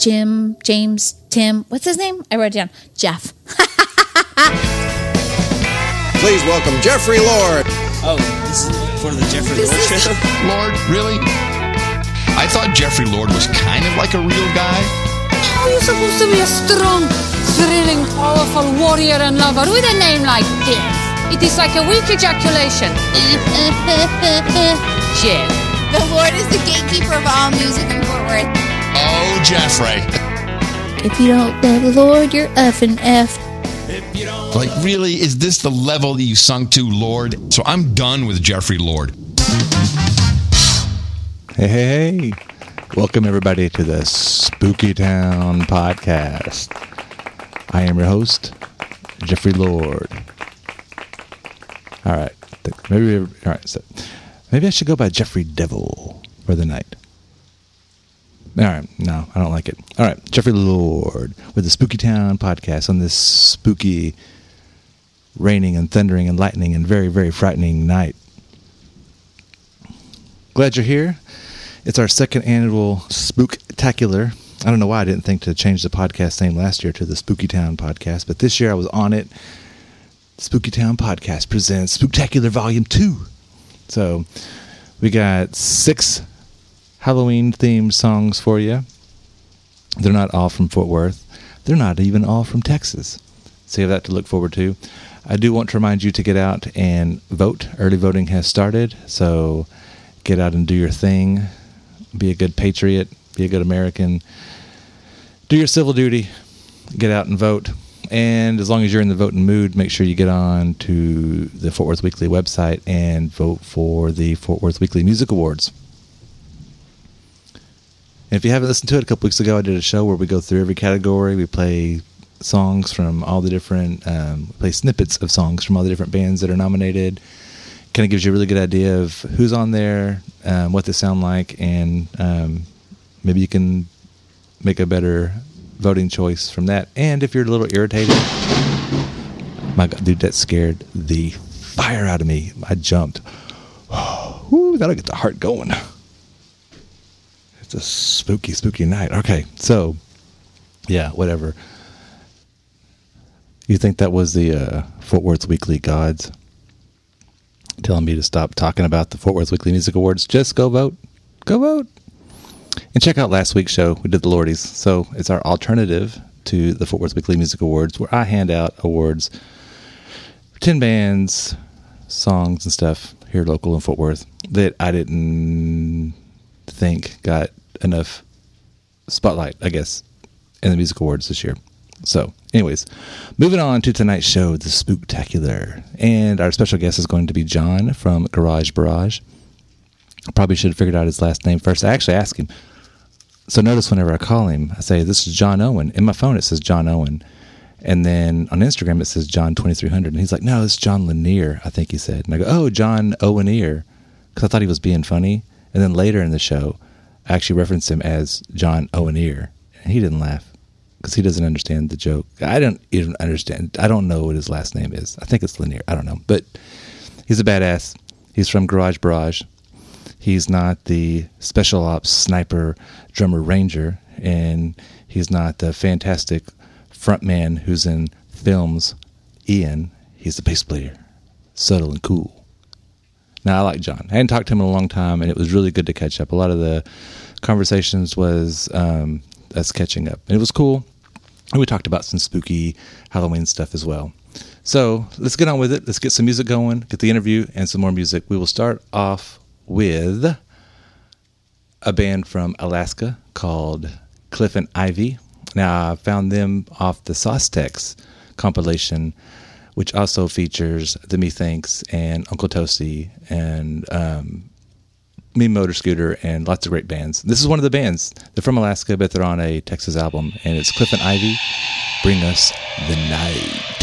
Jim, James, Tim. What's his name? I wrote it down. Jeff. Please welcome Jeffrey Lord. Oh, this is for the Jeffrey Lord show? Lord, really? I thought Jeffrey Lord was kind of like a real guy. How are you supposed to be a strong, thrilling, powerful warrior and lover with a name like this? It is like a weak ejaculation. Jeff. The Lord is the gatekeeper of all music in Fort Worth. Oh, Jeffrey. if you don't love the Lord, you're effing F. Like, really? Is this the level that you sunk to, Lord? So I'm done with Jeffrey Lord. Hey, hey, hey. Welcome, everybody, to the Spooky Town podcast. I am your host, Jeffrey Lord. All right. Maybe, all right. So maybe I should go by Jeffrey Devil for the night. All right. No, I don't like it. All right. Jeffrey Lord with the Spooky Town podcast on this spooky, raining and thundering and lightning and very, very frightening night. Glad you're here. It's our second annual Spooktacular. I don't know why I didn't think to change the podcast name last year to the Spooky Town podcast, but this year I was on it. Spooky Town podcast presents Spooktacular Volume 2. So we got six Halloween themed songs for you. They're not all from Fort Worth, they're not even all from Texas. So you have that to look forward to. I do want to remind you to get out and vote. Early voting has started, so get out and do your thing. Be a good patriot, be a good American. Do your civil duty, get out and vote. And as long as you're in the voting mood, make sure you get on to the Fort Worth Weekly website and vote for the Fort Worth Weekly Music Awards. And if you haven't listened to it, a couple weeks ago I did a show where we go through every category. We play songs from all the different, um, play snippets of songs from all the different bands that are nominated. Kind of gives you a really good idea of who's on there, um, what they sound like, and um, maybe you can make a better voting choice from that. And if you're a little irritated, my God, dude, that scared the fire out of me. I jumped. Woo, that'll get the heart going. It's a spooky, spooky night. Okay, so yeah, whatever. You think that was the uh, Fort Worth Weekly gods telling me to stop talking about the Fort Worth Weekly Music Awards? Just go vote. Go vote. And check out last week's show. We did the Lordies. So it's our alternative to the Fort Worth Weekly Music Awards, where I hand out awards for 10 bands, songs, and stuff here local in Fort Worth that I didn't think got enough spotlight, I guess, in the music awards this year. So, anyways, moving on to tonight's show, the Spooktacular. And our special guest is going to be John from Garage Barrage. I probably should have figured out his last name first. I actually asked him. So notice whenever I call him, I say, This is John Owen. In my phone, it says John Owen. And then on Instagram, it says John 2300. And he's like, No, it's John Lanier, I think he said. And I go, Oh, John Oweneer. Because I thought he was being funny. And then later in the show, I actually referenced him as John Oweneer. And he didn't laugh because he doesn't understand the joke. I don't even understand. I don't know what his last name is. I think it's Lanier. I don't know. But he's a badass. He's from Garage Barrage. He's not the special ops sniper drummer ranger, and he's not the fantastic frontman who's in films. Ian, he's the bass player, subtle and cool. Now I like John. I hadn't talked to him in a long time, and it was really good to catch up. A lot of the conversations was um, us catching up, and it was cool. And we talked about some spooky Halloween stuff as well. So let's get on with it. Let's get some music going, get the interview, and some more music. We will start off with a band from Alaska called Cliff and Ivy. Now, I found them off the Saucetex compilation, which also features the Methinks and Uncle Toasty and um, Me Motor Scooter and lots of great bands. This is one of the bands. They're from Alaska, but they're on a Texas album, and it's Cliff and Ivy. Bring us the night.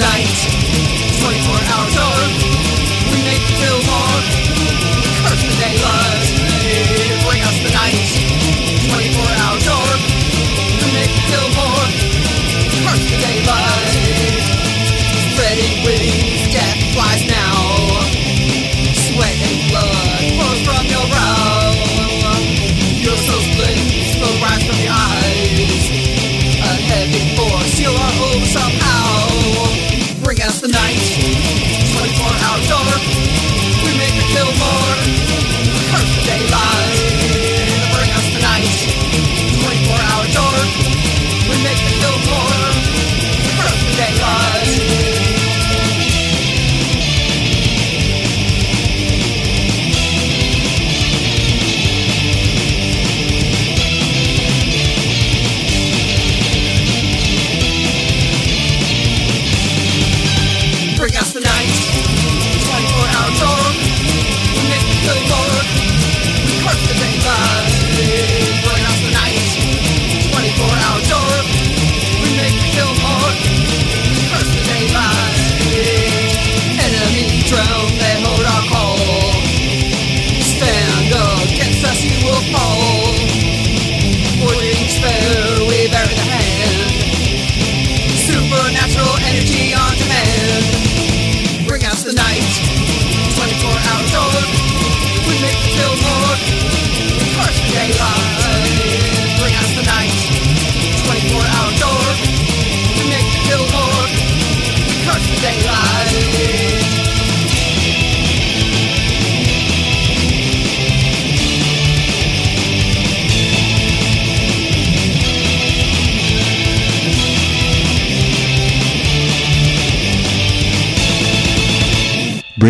night. 24 hours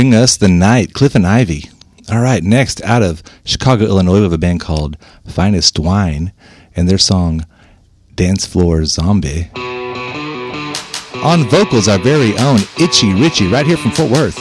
Bring Us the Night, Cliff and Ivy. All right, next out of Chicago, Illinois, we have a band called Finest Wine and their song Dance Floor Zombie. On vocals, our very own Itchy Richie, right here from Fort Worth.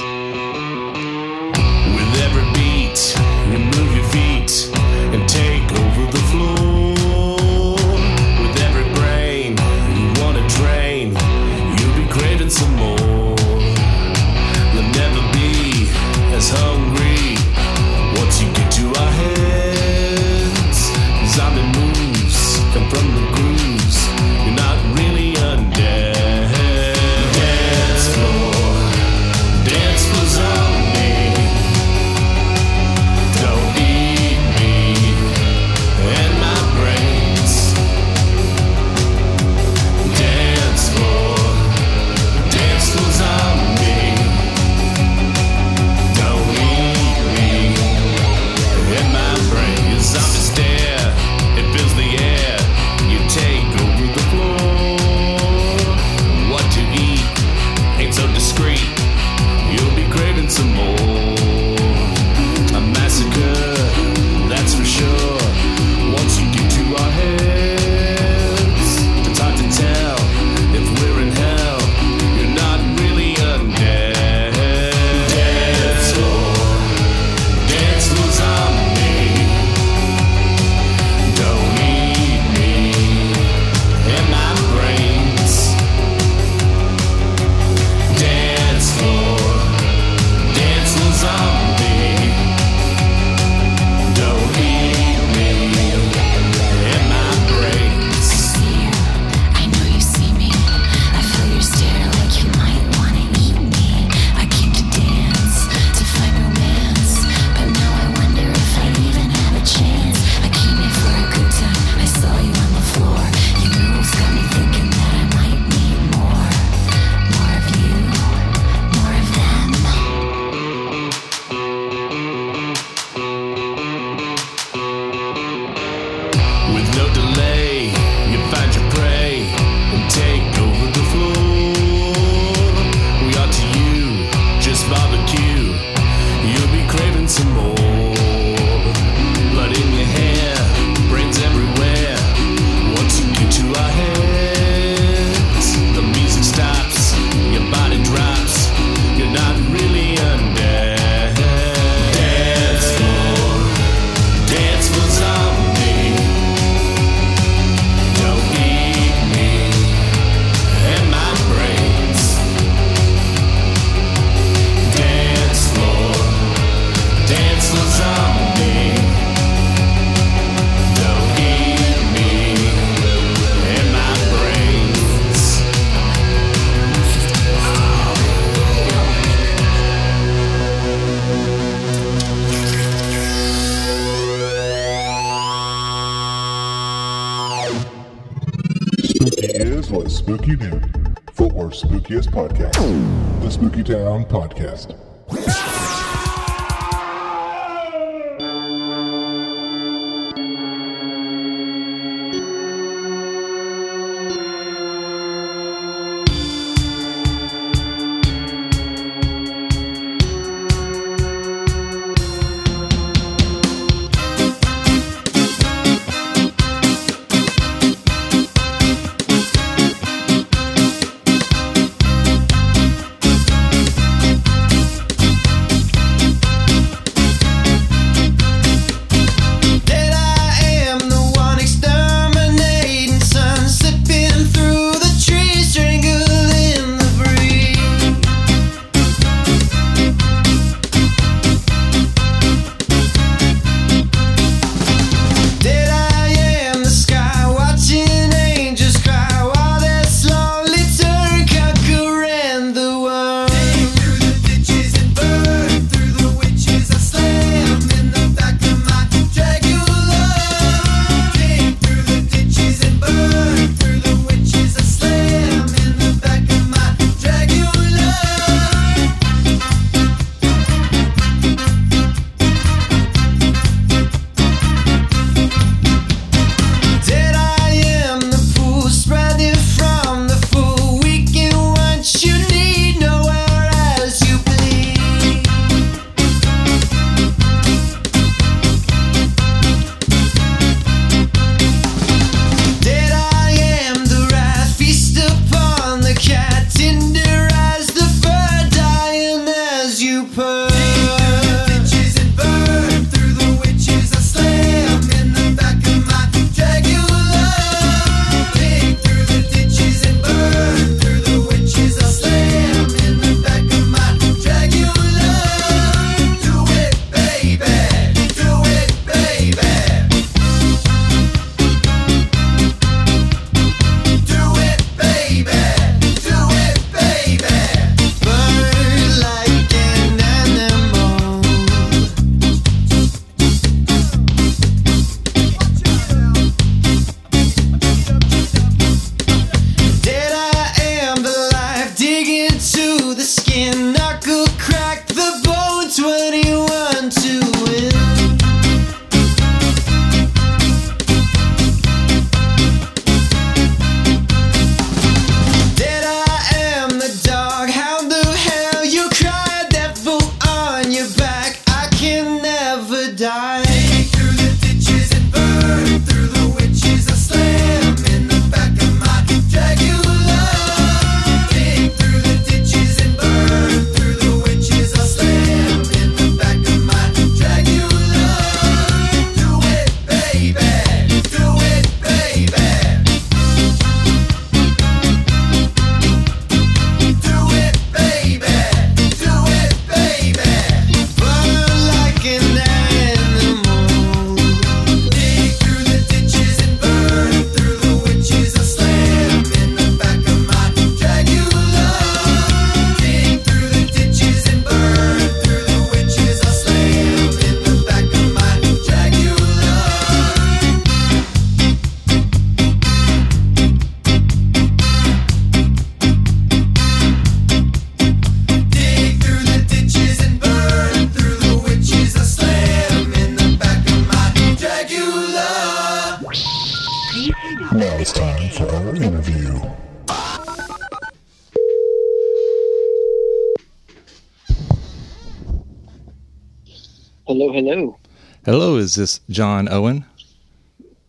Is this John Owen?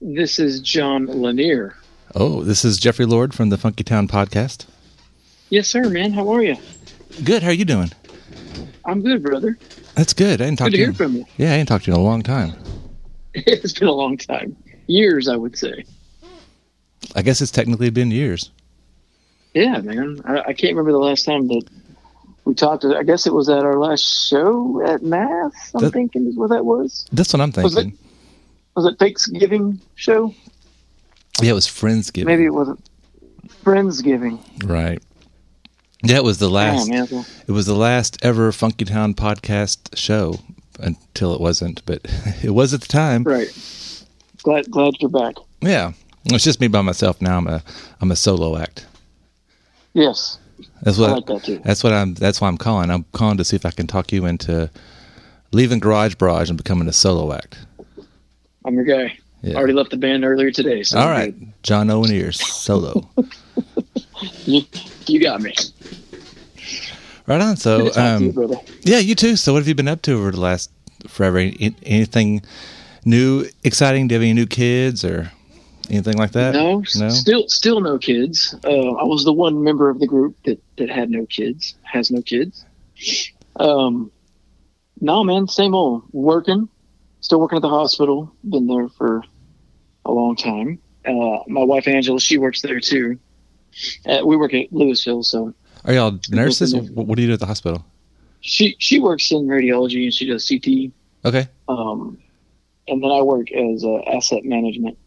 This is John Lanier. Oh, this is Jeffrey Lord from the Funky Town podcast. Yes, sir, man. How are you? Good. How are you doing? I'm good, brother. That's good. I didn't talk Good to to you. hear from you. Yeah, I didn't talk to you in a long time. It's been a long time. Years, I would say. I guess it's technically been years. Yeah, man. I, I can't remember the last time that we talked. I guess it was at our last show at Mass. I'm That- thinking is what that was. That's what I'm Was it? thinking. Was it Thanksgiving show? Yeah, it was Friendsgiving. Maybe it wasn't Friendsgiving. Right. Yeah, it was the last. man. Well- It was the last ever Funky Town podcast show until it wasn't, but it was at the time. Right. Glad glad you're back. Yeah, it's just me by myself now. I'm a I'm a solo act. Yes. That's what I like that too. That's what I'm. That's why I'm calling. I'm calling to see if I can talk you into leaving Garage Barrage and becoming a solo act. I'm your guy. Yeah. Already left the band earlier today. So All I'm right, John Owen ears solo. You, you got me. right on. So, to you, um, yeah, you too. So, what have you been up to over the last forever? Anything new, exciting? Do you have any new kids or anything like that? No, no. still still no kids. Uh, I was the one member of the group that that had no kids, has no kids. Um, no, man, same old. Working, still working at the hospital. Been there for a long time. Uh, my wife Angela, she works there too. Uh, we work at Lewisville, so Are y'all nurses? What what do you do at the hospital? she she works in radiology and she does CT. Okay. Um, and then I work as uh, asset management,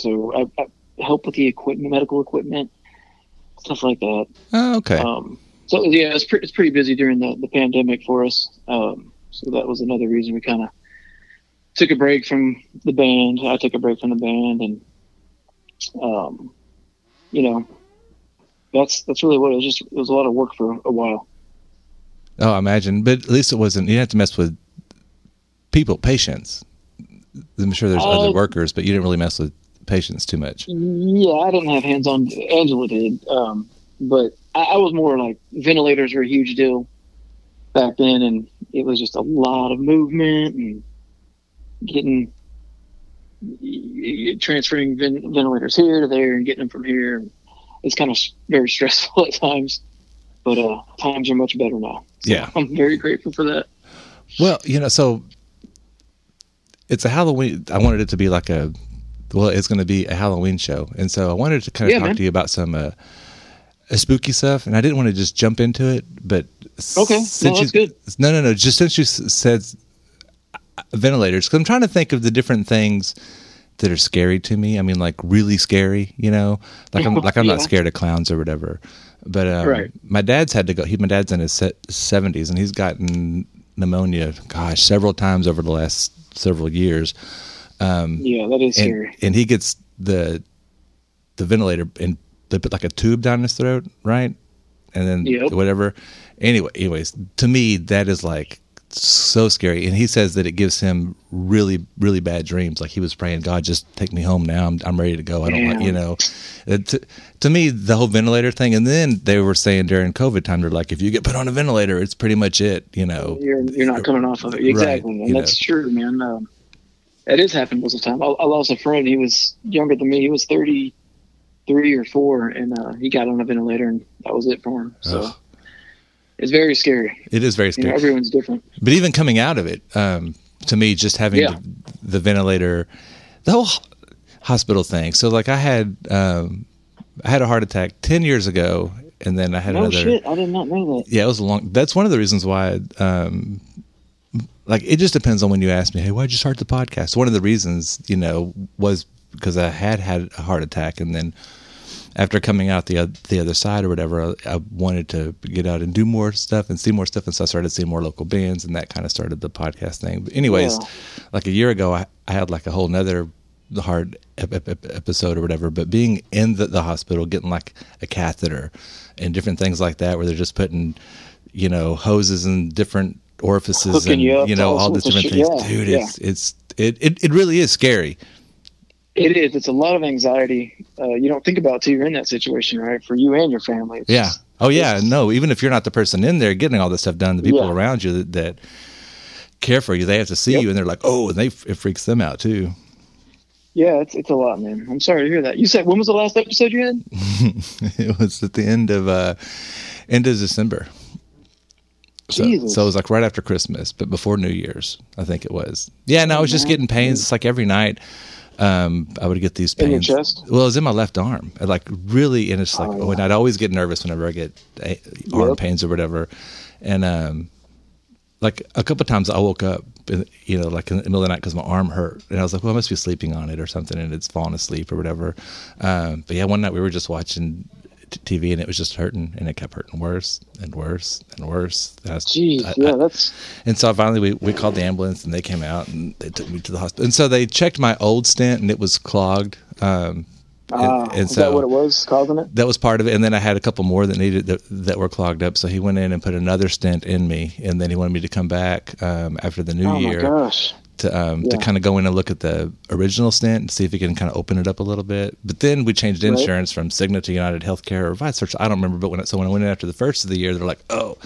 so I, I help with the equipment, medical equipment, stuff like that. Oh, okay. Um, so yeah, it's, pre- it's pretty busy during the, the pandemic for us. Um, so that was another reason we kind of took a break from the band. I took a break from the band, and um, you know, that's that's really what it was. Just it was a lot of work for a while. Oh, I imagine, but at least it wasn't. You didn't have to mess with people, patients. I'm sure there's Uh, other workers, but you didn't really mess with patients too much. Yeah, I didn't have hands on. Angela did, um, but I, I was more like ventilators were a huge deal back then, and it was just a lot of movement and getting transferring ven- ventilators here to there and getting them from here. It's kind of very stressful at times, but uh, times are much better now. Yeah. I'm very grateful for that. Well, you know, so it's a Halloween. I wanted it to be like a, well, it's going to be a Halloween show, and so I wanted to kind of Yeah, talk man. to you about some uh, uh, spooky stuff, and I didn't want to just jump into it, but Okay. No, since that's you, good. No, no, no. Just since you said uh, ventilators, because I'm trying to think of the different things that are scary to me. I mean, like really scary, you know, like I'm like I'm not scared of clowns or whatever. But um, Right. my dad's had to go. He, my dad's in his 70s, and he's gotten pneumonia. Gosh, several times over the last several years. Um, Yeah, that is and, scary. and he gets the the ventilator and they put like a tube down his throat, right? And then Yep. whatever. Anyway, anyways, to me that is like so scary. And he says that it gives him really, really bad dreams. Like he was praying, God, just take me home now. I'm, I'm ready to go. I don't want, you know. Uh, To, to me, the whole ventilator thing. And then they were saying during COVID time, they're like, if you get put on a ventilator, it's pretty much it. You know. You're you're not coming off of it Right, exactly, you and that's true, man. Um, it has happened most of the time. I, I lost a friend. He was younger than me. He was thirty three or four, and uh, he got on a ventilator, and that was it for him. So Ugh. it's very scary. It is very You scary. know, everyone's different. But even coming out of it, um, to me, just having Yeah. the, the ventilator, the whole hospital thing. So, like, I had um, I had a heart attack ten years ago, and then I had no another. shit, I did not know that. Yeah, it was a long. That's one of the reasons why. Um, like, it just depends on when you ask me, "Hey, why'd you start the podcast?" One of the reasons, you know, was because I had had a heart attack, and then after coming out the the other side or whatever, I, I wanted to get out and do more stuff and see more stuff, and so I started seeing more local bands, and that kind of started the podcast thing. But anyways, Yeah. like a year ago, I, I had like a whole nother hard ep- ep- ep- episode or whatever. But being in the, the hospital, getting like a catheter and different things like that, where they're just putting, you know, hoses and different orifices and you you know all all these of different things. Yeah, dude. yeah. It's it's it, it it really is scary. It is. It's a lot of anxiety. Uh, you don't think about till you're in that situation, right? For you and your family. It's Yeah. just- Oh yeah. No, even if you're not the person in there getting all this stuff done, the people Yeah. around you that, that care for you. They have to see Yep. you, and they're like, oh, and they it freaks them out too. Yeah, it's it's a lot, man. I'm sorry to hear that. You said when was the last episode you had? it was at the end of uh end of December. So, so it was like right after Christmas, but before New Year's, I think it was. Yeah, no, I was just getting pains. It's like every night, um, I would get these In your pains. chest? Well, it was in my left arm. I, Like really, and it's like Oh, when I'd always get nervous whenever I get uh, arm Yep. pains or whatever, and um, like a couple of times I woke up, you know, like in the middle of the night because my arm hurt, and I was like, well, I must be sleeping on it or something, and it's fallen asleep or whatever. Um, but yeah, one night we were just watching TV, and it was just hurting, and it kept hurting worse and worse and worse. And Jeez, I- yeah, I- and so finally we, we called the ambulance and they came out and they took me to the hospital. And so they checked my old stent and it was clogged. Um, ah, and, and is so that what it was causing it? that was part of it. And then I had a couple more that needed that, that were clogged up. So he went in and put another stent in me. And then he wanted me to come back um, after the new oh year my gosh. To um, to kind of go in and look at the original stent and see if he can kind of open it up a little bit. But then we changed Right. insurance from Cigna to United Healthcare or vice versa. I don't remember. But when it, so when I went in after the first of the year, they're like, oh.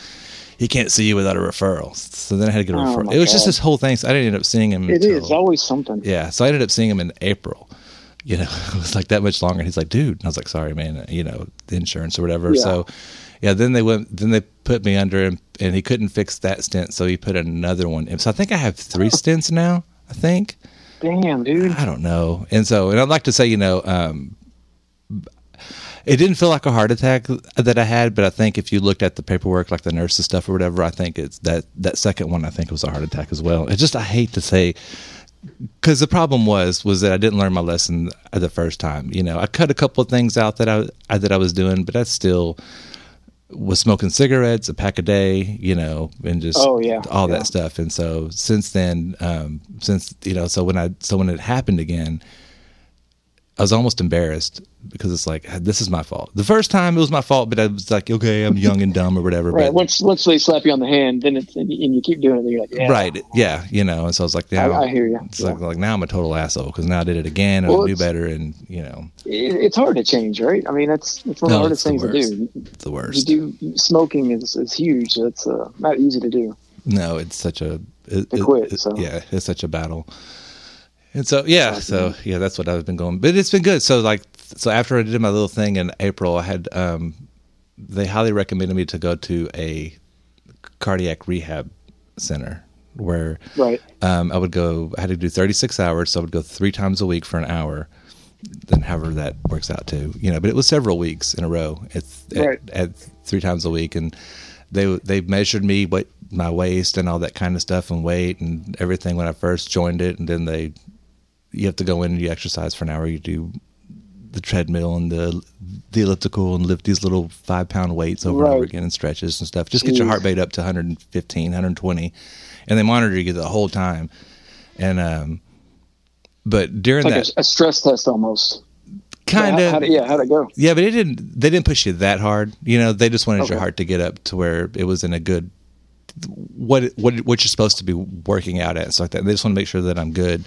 He can't see you without a referral. So then I had to get a Oh, referral. It was just God. this whole thing. So I didn't end up seeing him. It until, is always something. Yeah. So I ended up seeing him in April. You know, it was like that much longer. And he's like, dude. And I was like, sorry, man. You know, the insurance or whatever. Yeah. So, yeah. Then they went. Then they put me under him, and he couldn't fix that stent, so he put another one. in. So I think I have three stents now. I think. Damn, dude. I don't know. And so, and I'd like to say, you know, um, it didn't feel like a heart attack that I had, but I think if you looked at the paperwork, like the nurses stuff or whatever, I think it's that that second one. I think was a heart attack as well. It just I hate to say because the problem was was that I didn't learn my lesson the first time. You know, I cut a couple of things out that I, I that I was doing, but that's still was smoking cigarettes, a pack a day, you know, and just Oh, yeah, all yeah. that stuff. And so since then, um, since you know, so when I so when it happened again, I was almost embarrassed because it's like this is my fault. The first time it was my fault, but I was like, okay, I'm young and dumb or whatever. Right. But Once once they slap you on the hand, then it's and you, keep doing it. You're like, yeah. right, yeah, you know. And so I was like, now I, I hear you. it's like like now I'm a total asshole because now I did it again and Well, I knew better and you know It, it's hard to change, right? I mean, that's it's one of No, the hardest the things to do. it's the worst. You do smoking is is huge. It's uh, not easy to do. No, it's such a it, To quit, it- so. yeah, it's such a battle. And so yeah, so yeah, that's what I've been going. But it's been good. So like so after I did my little thing in April, I had um they highly recommended me to go to a cardiac rehab center where Right. um, I would go. I had to do 36 hours, so I would go three times a week for an hour. Then, however that works out to, you know, but it was several weeks in a row. It's Right. at, at three times a week, and they they measured me what my waist and all that kind of stuff and weight and everything when I first joined it, and then they you have to go in and you exercise for an hour. You do the treadmill and the the elliptical and lift these little five pound weights over and over again and stretches and stuff. Just get your heart rate up to 115, 120, and they monitor you the whole time. And um, but during It's like that, a, a stress test almost. kind Yeah, of how, how'd yeah, how'd it go? yeah, but it didn't. They didn't push you that hard. You know, they just wanted your heart to get up to where it was in a good what what what you're supposed to be working out at and stuff like that. And they just want to make sure that I'm good.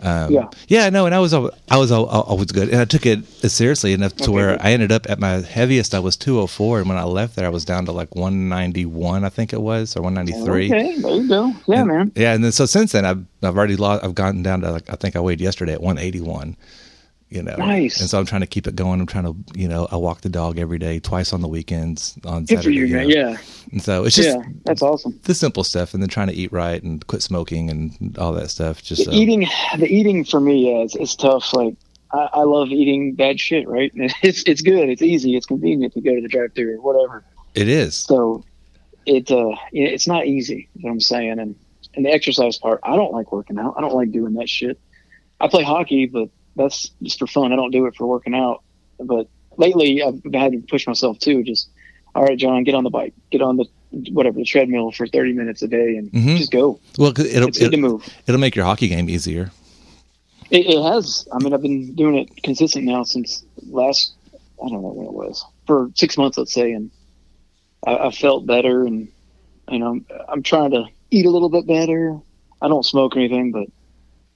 Um, Yeah. yeah, no, and I was I was al- al- always good, and I took it seriously enough to Okay, where good. I ended up at my heaviest. I was 204, and when I left there, I was down to like 191, I think it was, or 193. Okay, there you go. Yeah, And- man. Yeah, and then so since then, I've I've already lost. I've gotten down to like I think I weighed yesterday at 181. You know, Nice. And so I'm trying to keep it going. I'm trying to, you know, I walk the dog every day, twice on the weekends on Good for Saturday. you, you man. know. Yeah, And so it's just yeah, that's awesome. the simple stuff, and then trying to eat right and quit smoking and all that stuff. Just The so, eating, the eating for me, yeah, is, is tough. Like I, I love eating bad shit, right? It's it's good, it's easy, it's convenient to go to the drive-through or whatever. it is. So it uh, it's not easy. Is what I'm saying, and and the exercise part, I don't like working out. I don't like doing that shit. I play hockey, but that's just for fun. I don't do it for working out. But lately, I've had to push myself too. Just all right, John, get on the bike, get on the whatever the treadmill for 30 minutes a day, and Mhm. just go. Well, 'cause it'll It's good to it'll, move. it'll make your hockey game easier. It, it has. I mean, I've been doing it consistent now since last. I don't know when it was for six months, let's say, and I, I felt better, and you know, I'm trying to eat a little bit better. I don't smoke or anything, but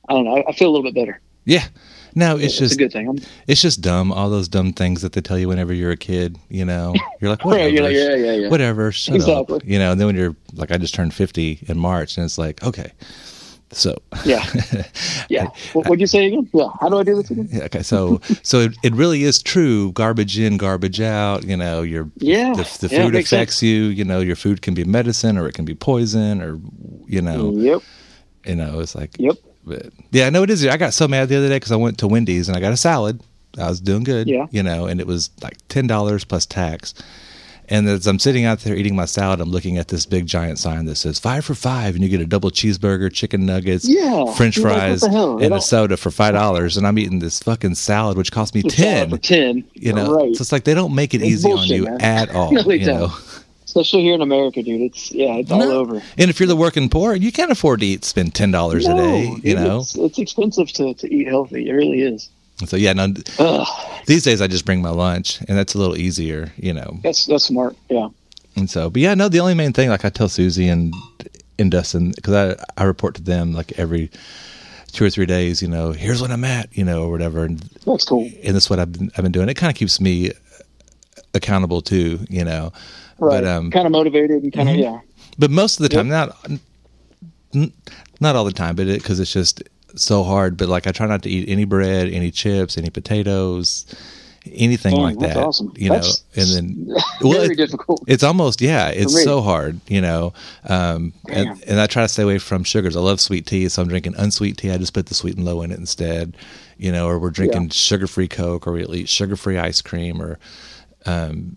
I don't know. I, I feel a little bit better. Yeah, No, it's It's just a good thing. I'm, it's just dumb. All those dumb things that they tell you whenever you're a kid. You know, you're like, whatever, you're like, yeah, yeah, yeah. whatever. Exactly. up. You know, and then when you're like, I just turned 50 in March, and it's like, okay, so yeah, yeah. What would you say again? Yeah. How do I do this again? Yeah, okay, so so it, it really is true. Garbage in, garbage out. You know, your Yeah, the, the food makes affects you. You know, your food can be medicine or it can be poison or you know. Yep. You know, it's like Yep. But yeah, know it is. I got so mad the other day because I went to Wendy's and I got a salad. I was doing good. Yeah. You know, and it was like ten dollars plus tax. And as I'm sitting out there eating my salad, I'm looking at this big giant sign that says five for five, and you get a double cheeseburger, chicken nuggets, Yeah. French You're like, what fries, the hell? They and a soda for five dollars. And I'm eating this fucking salad, which cost me The ten. 10. You know, Right. so it's like they don't make it It's easy on you man. at all. No, they you don't. know, Especially here in America, dude. It's yeah, it's all over. and if you're the working poor, you can't afford to eat spend ten dollars a day. You dude, know, it's, it's expensive to, to eat healthy. It really is. so yeah, no, Ugh, these days I just bring my lunch, and that's a little easier. You know, that's that's smart. Yeah. And so, but yeah, no, the only main thing, like I tell Susie and and Dustin, because I I report to them like every two or three days, you know, here's what I'm at, you know, or whatever, and That's cool. and that's what I've been I've been doing. It kind of keeps me accountable too, you know. Right. But um, kind of motivated and kind of Mhm. yeah. but most of the time, not not all the time, but it because it's just so hard. But like I try not to eat any bread, any chips, any potatoes. Anything Dang, like that, awesome. you That's know, and then very it- difficult. it's almost yeah, it's so hard, you know. Um, and, and I try to stay away from sugars. I love sweet tea, so I'm drinking unsweet tea. I just put the sweet and low in it instead, you know. Or we're drinking Yeah. sugar-free Coke, or we'll eat sugar-free ice cream, or um,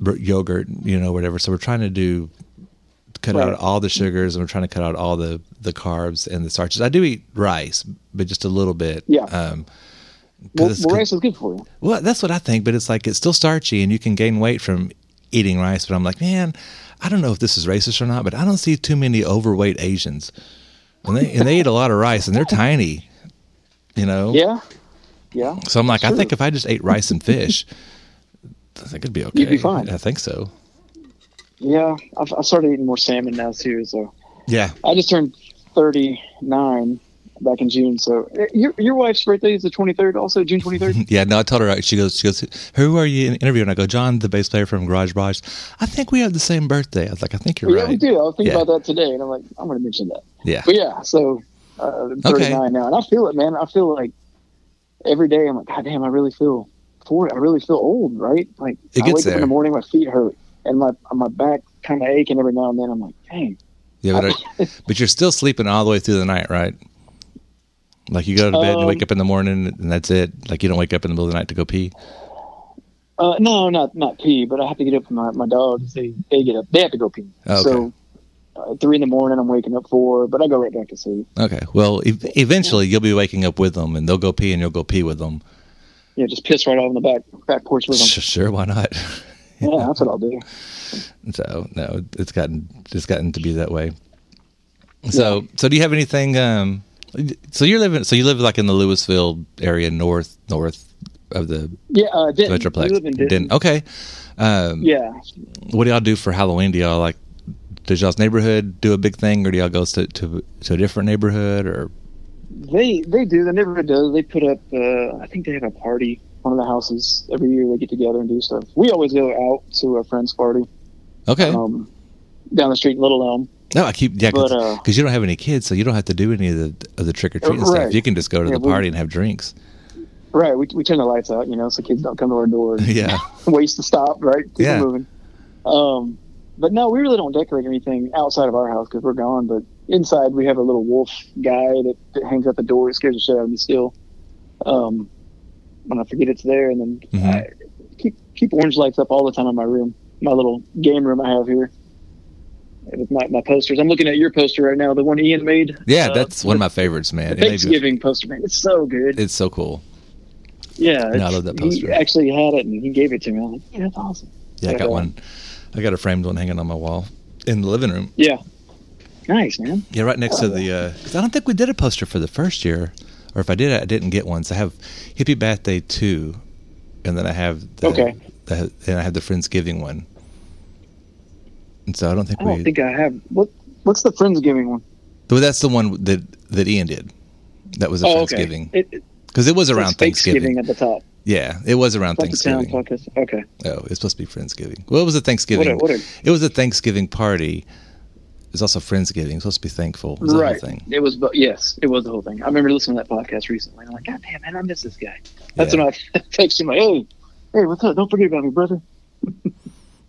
yogurt, you know, whatever. So we're trying to do cut Right. out all the sugars, and we're trying to cut out all the the carbs and the starches. I do eat rice, but just a little bit. Yeah. Um, Well, well, rice is good for you. well, that's what I think, but it's like it's still starchy and you can gain weight from eating rice. But I'm like, man, I don't know if this is racist or not, but I don't see too many overweight Asians. And they and they eat a lot of rice and they're tiny. You know? Yeah. Yeah. So I'm like, I think if I just ate rice and fish, I think it'd be okay. You'd be fine. I think so. Yeah. I've, I started eating more salmon now too. So Yeah. I just turned 39 back in June. So eh, your your wife's birthday is the 23rd, also June 23rd. Yeah, no, I told her she goes, she goes, who are you interviewing? I go, John, the bass player from Garage Boys. I think we have the same birthday. I was like, I think you're yeah, right. we do. I was thinking Yeah. about that today, and I'm like, I'm going to mention that. Yeah. But yeah, so uh, 39 now, and I feel it, man. I feel like every day I'm like, God damn, I really feel 40. I really feel old, right? Like It I gets wake up in the morning, my feet hurt, and my my back kind of aching every now and then. I'm like, dang. Yeah, but, I- but you're still sleeping all the way through the night, right? Like you go to bed and Um, wake up in the morning and that's it. Like you don't wake up in the middle of the night to go pee. Uh, no, not not pee, but I have to get up for my my dogs. They they get up. They have to go pee. Oh, okay. So uh, three in the morning, I'm waking up four, but I go right back to sleep. Okay. Well, e- eventually you'll be waking up with them and they'll go pee and you'll go pee with them. Yeah, just piss right off on the back back porch with them. Sure, why not? Yeah, that's what I'll do. So no, it's gotten it's gotten to be that way. So so do you have anything? Um, so you're living. So you live like in the Lewisville area, north north of the Yeah, uh, Denton. Metroplex. We live in Denton. Denton. Okay. Um, Yeah. What do y'all do for Halloween? Do y'all like? Does y'all's neighborhood do a big thing, or do y'all go to to, to a different neighborhood, or They they do. The neighborhood does. They put up. Uh, I think they have a party. One of the houses every year. They get together and do stuff. We always go out to a friend's party. okay? Um, down the street in Little Elm. no, I keep yeah, because uh, you don't have any kids, so you don't have to do any of the of the trick or treating Right. stuff. You can just go to Yeah, the we- party and have drinks. Right. We we turn the lights out, you know, so kids don't come to our door. Yeah. waste to stop. Right. Keep Yeah. moving. Um, but no, we really don't decorate anything outside of our house because we're gone. But inside, we have a little wolf guy that, that hangs out the door. It scares the shit out of me still. Um, when I forget it's there, and then Mhm. I keep keep orange lights up all the time in my room, my little game room I have here. With my, my posters, I'm looking at your poster right now, the one Ian made. Yeah, Uh, that's one of my favorites, the man. It Thanksgiving poster, man. It's so good. it's so cool. Yeah, Yeah, I love that poster. He actually had it, and he gave it to me. I'm like, yeah, that's awesome. Yeah, I got uh, one. I got a framed one hanging on my wall in the living room. Yeah, nice, man. Yeah, right next to the. uh 'cause I don't think we did a poster for the first year, or if I did, I didn't get one. So I have Hippie Bath Day two, and then I have the, Okay. the, and I have the Friendsgiving one. And so I don't think I don't think I have. What What's the Friendsgiving one? Well, that's the one that that Ian did. That was a oh, okay. Friendsgiving. It, it- because it was around Thanksgiving Thanksgiving. at the top. Yeah, it was around That's town Thanksgiving. Okay. Oh, it's supposed to be Friendsgiving. Well, it was a Thanksgiving. What a- what a- it was a Thanksgiving party. It's also Friendsgiving. It's supposed to be thankful. It was the whole Right. thing. It was, but yes, it was the whole thing. I remember listening to that podcast recently. I'm like, God damn, man, I miss this guy. That's Yeah. when I texted him like, hey, hey, what's up? Don't forget about me, brother.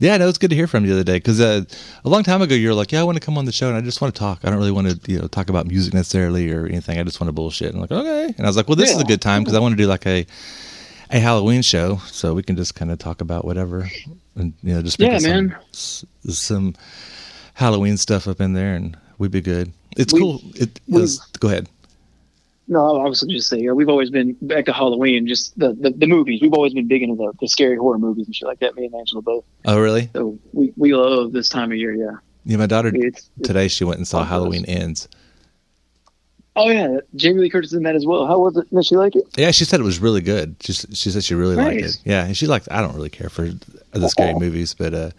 Yeah, no, it's good to hear from you the other day because uh, a long time ago you were like, "Yeah, I want to come on the show and I just want to talk. I don't really want to, you know, talk about music necessarily or anything. I just want to bullshit." And I'm like, "Okay," and I was like, "Well, this is a good time because I want to do like a a Halloween show, so we can just kind of talk about whatever and you know, just Yeah, some, man. some Halloween stuff up in there, and we'd be good. It's We- cool. It, we- was, go ahead. No, I was just saying, we've always been back to Halloween, just the, the, the movies. We've always been big into the, the scary horror movies and shit like that. Me and Angela both. Oh, really? So we, we love this time of year. Yeah. Yeah, my daughter It's- it's- today she went and saw. Halloween Ends. Oh yeah, Jamie Lee Curtis in that as well. How was it? Did she like it? Yeah, she said it was really good. She she said she really liked it. Yeah, and she liked. I don't really care for the scary movies, but uh,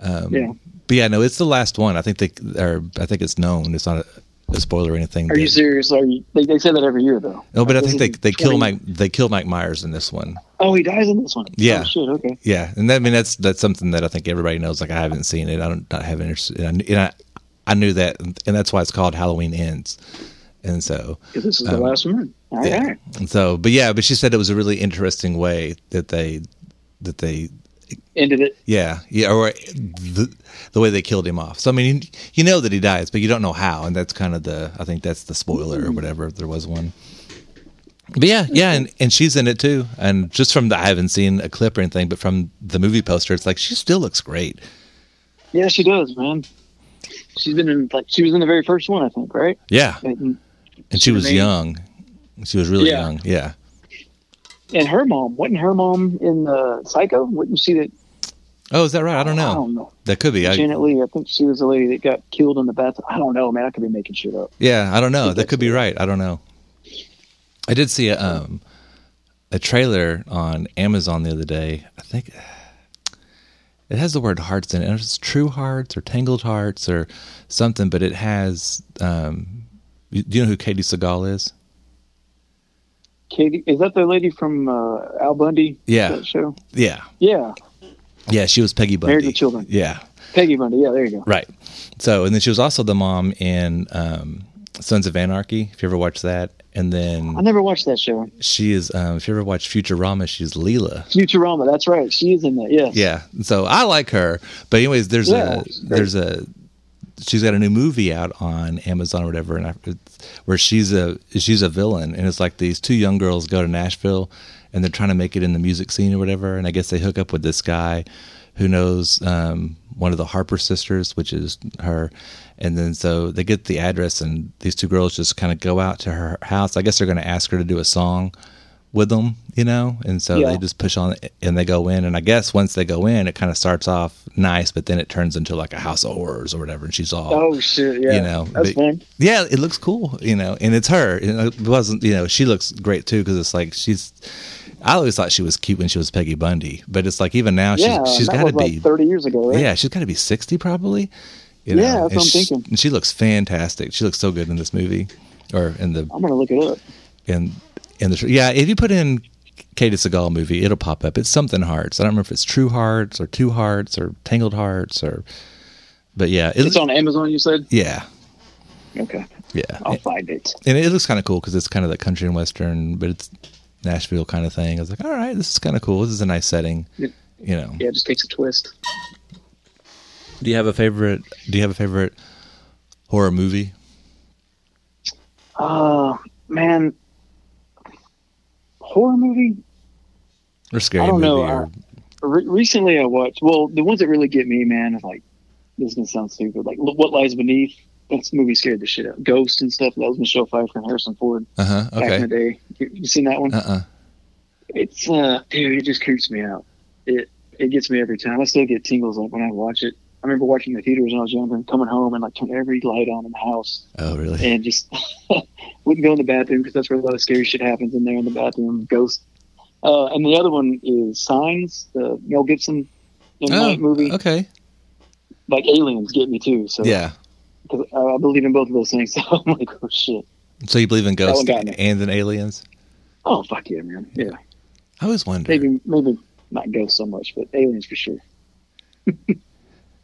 um, Yeah. But yeah, no, it's the last one. I think they or I think it's known. It's not a, a spoiler or anything. Are you serious? Are you? They, they say that every year though. No, but I think they they kill Mike they kill Mike Myers in this one. Oh, he dies in this one. Yeah. Oh, shit. Okay. Yeah, and that, I mean that's that's something that I think everybody knows. Like I haven't seen it. I don't not have interest. And I, and I I knew that, and that's why it's called Halloween Ends. And so this is the um, last one. All right. yeah. And so, but yeah, but she said it was a really interesting way that they that they Ended it. yeah yeah or the the way they killed him off. So I mean, you, know that he dies, but you don't know how, and that's kind of the I think that's the spoiler or mm-hmm. whatever if there was one. But yeah, yeah, and, and she's in it too. And just from the I haven't seen a clip or anything, but from the movie poster, it's like she still looks great. Yeah, she does, man. She's been in like she was in the very first one, I think, right? Yeah, And, and she was young. She was really Yeah. young. Yeah. And her mom wasn't her mom in the Psycho? Wouldn't you see that? Oh, is that right? I don't know. I don't know. That could be. I, Janet Leigh, I think she was the lady that got killed in the bathroom. I don't know, man. I could be making shit up. Yeah, I don't know. That could be right. I don't know. I did see a um a trailer on Amazon the other day. I think it has the word hearts in it. It's true hearts or tangled hearts or something, but it has um do you know who Katey Sagal is? Katey, is that the lady from uh, Al Bundy? Yeah. show. Yeah. Yeah, Yeah, she was Peggy Bundy. Married with Children. Yeah. Peggy Bundy. Yeah, there you go. Right. So, and then she was also the mom in um Sons of Anarchy, if you ever watched that. And then I never watched that show. she is um if you ever watched Futurama, she's Leela. Futurama. That's right. She is in that. Yes. Yeah. So I like her. But anyways, there's Yeah, a there's a she's got a new movie out on Amazon or whatever, and I, where she's a she's a villain, and it's like these two young girls go to Nashville, and they're trying to make it in the music scene or whatever, and I guess they hook up with this guy who knows um, one of the Harper sisters, which is her, and then so they get the address, and these two girls just kind of go out to her house. I guess they're going to ask her to do a song with them, you know, and so Yeah. they just push on and they go in, and I guess once they go in, it kind of starts off nice, but then it turns into like a house of horrors or whatever, and she's all Oh shit. Yeah. you know, that's but- fun. yeah, it looks cool, you know, and it's her. It wasn't, you know, she looks great too because it's like she's. I always thought she was cute when she was Peggy Bundy, but it's like even now she's yeah, she's got to be like thirty years ago, right? yeah she's got to be sixty probably. You Yeah, that's and what I'm she, thinking. And she looks fantastic. She looks so good in this movie, or in the I'm gonna look it up. in in the yeah. If you put in Katey Sagal movie, it'll pop up. It's something hearts. I don't remember if it's True Hearts or Two Hearts or Tangled Hearts or, but yeah, it, It's on Amazon. You said. yeah, Okay. yeah. I'll find it. and it looks kind of cool because it's kind of the country and western, but it's Nashville kind of thing. I was like, all right, this is kind of cool. This is a nice setting. Yeah. You know. Yeah, it just takes a twist. Do you have a favorite? Do you have a favorite horror movie? Uh man, horror movie. Or scary I don't movie? know. or, Re- recently, I watched. Well, the ones that really get me, man, is like this is gonna sound stupid. Like What Lies Beneath. That movie scared the shit out. Ghost and stuff. That was Michelle Pfeiffer and Harrison Ford uh huh. back in the day. You, you seen that one? Uh uh It's uh, dude, it just creeps me out. It it gets me every time. I still get tingles like when I watch it. I remember watching the theaters when I was younger and coming home and like turn every light on in the house Oh really? and just wouldn't go in the bathroom because that's where a lot of scary shit happens in there in the bathroom. Ghost. Uh, and the other one is Signs, the Mel Gibson in Oh, movie. okay. Like aliens get me too. So Yeah. because I, I believe in both of those things. So I'm like, oh shit. So you believe in ghosts and in aliens? Oh fuck yeah, man. Yeah. I was wonder. Maybe maybe not ghosts so much, but aliens for sure.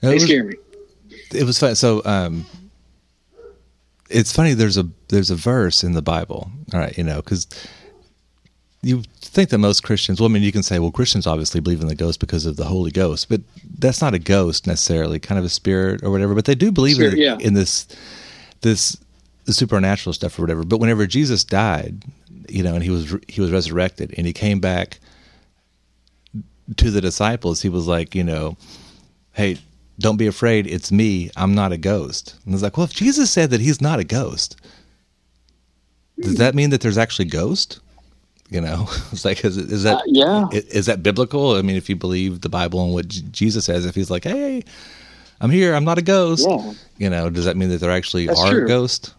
It They was- scare me. it was fun. So, um, it's funny. There's a there's a verse in the Bible. All right, you know, because you think that most Christians. Well, I mean, you can say, well, Christians obviously believe in the ghost because of the Holy Ghost, but that's not a ghost necessarily, kind of a spirit or whatever. But they do believe in, yeah. in this this the supernatural stuff or whatever. But whenever Jesus died, you know, and he was he was resurrected, and he came back to the disciples, he was like, you know, hey, don't be afraid. It's me. I'm not a ghost. And it's like, well, if Jesus said that he's not a ghost, does that mean that there's actually ghost? You know, it's like, is, is that Uh, yeah. i- Is, that biblical? I mean, if you believe the Bible and what J- Jesus says, if he's like, hey, I'm here, I'm not a ghost. Yeah. You know, does that mean that there actually That's are true. ghosts?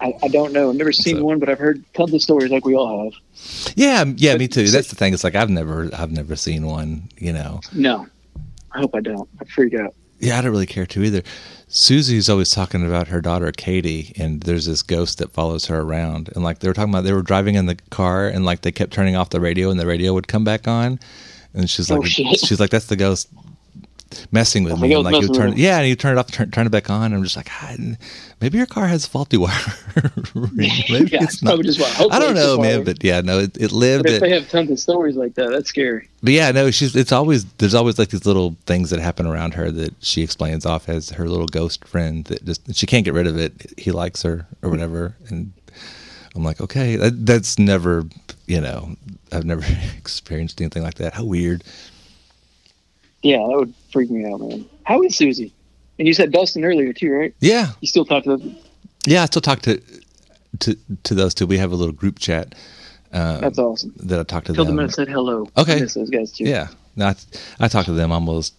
I, I, don't know. I've never seen one, but I've heard tons of stories like we all have. Yeah, yeah, me too. That's the thing. It's like I've never, I've never seen one. You know, No. I hope I don't. I freak out. Yeah, I don't really care to either. Susie's always talking about her daughter Katie, and there's this ghost that follows her around. And like they were talking about, they were driving in the car, and like they kept turning off the radio, and the radio would come back on. And she's Oh, like, shit. she's like, that's the ghost messing with me. like you turn, yeah, and you turn it off, turn, turn it back on. And I'm just like, ah, maybe your car has faulty wiring. maybe Yeah, it's not. I don't know, man, wiring. but yeah, no, it, it lived. But if it- they have tons of stories like that, that's scary. but yeah, no, she's it's always there's always like these little things that happen around her that she explains off as her little ghost friend that just she can't get rid of it. He likes her or whatever, and I'm like, okay, that, that's never, you know, I've never experienced anything like that. How weird. Yeah, that would freak me out, man. How is Susie? And you said Dustin earlier too, right? Yeah, You still talk to them? yeah. I still talk to to to those two. We have a little group chat. Um, That's awesome. That I talk to Tell them. them I said hello. Okay. I miss those guys too. Yeah, no, I, I talk to them almost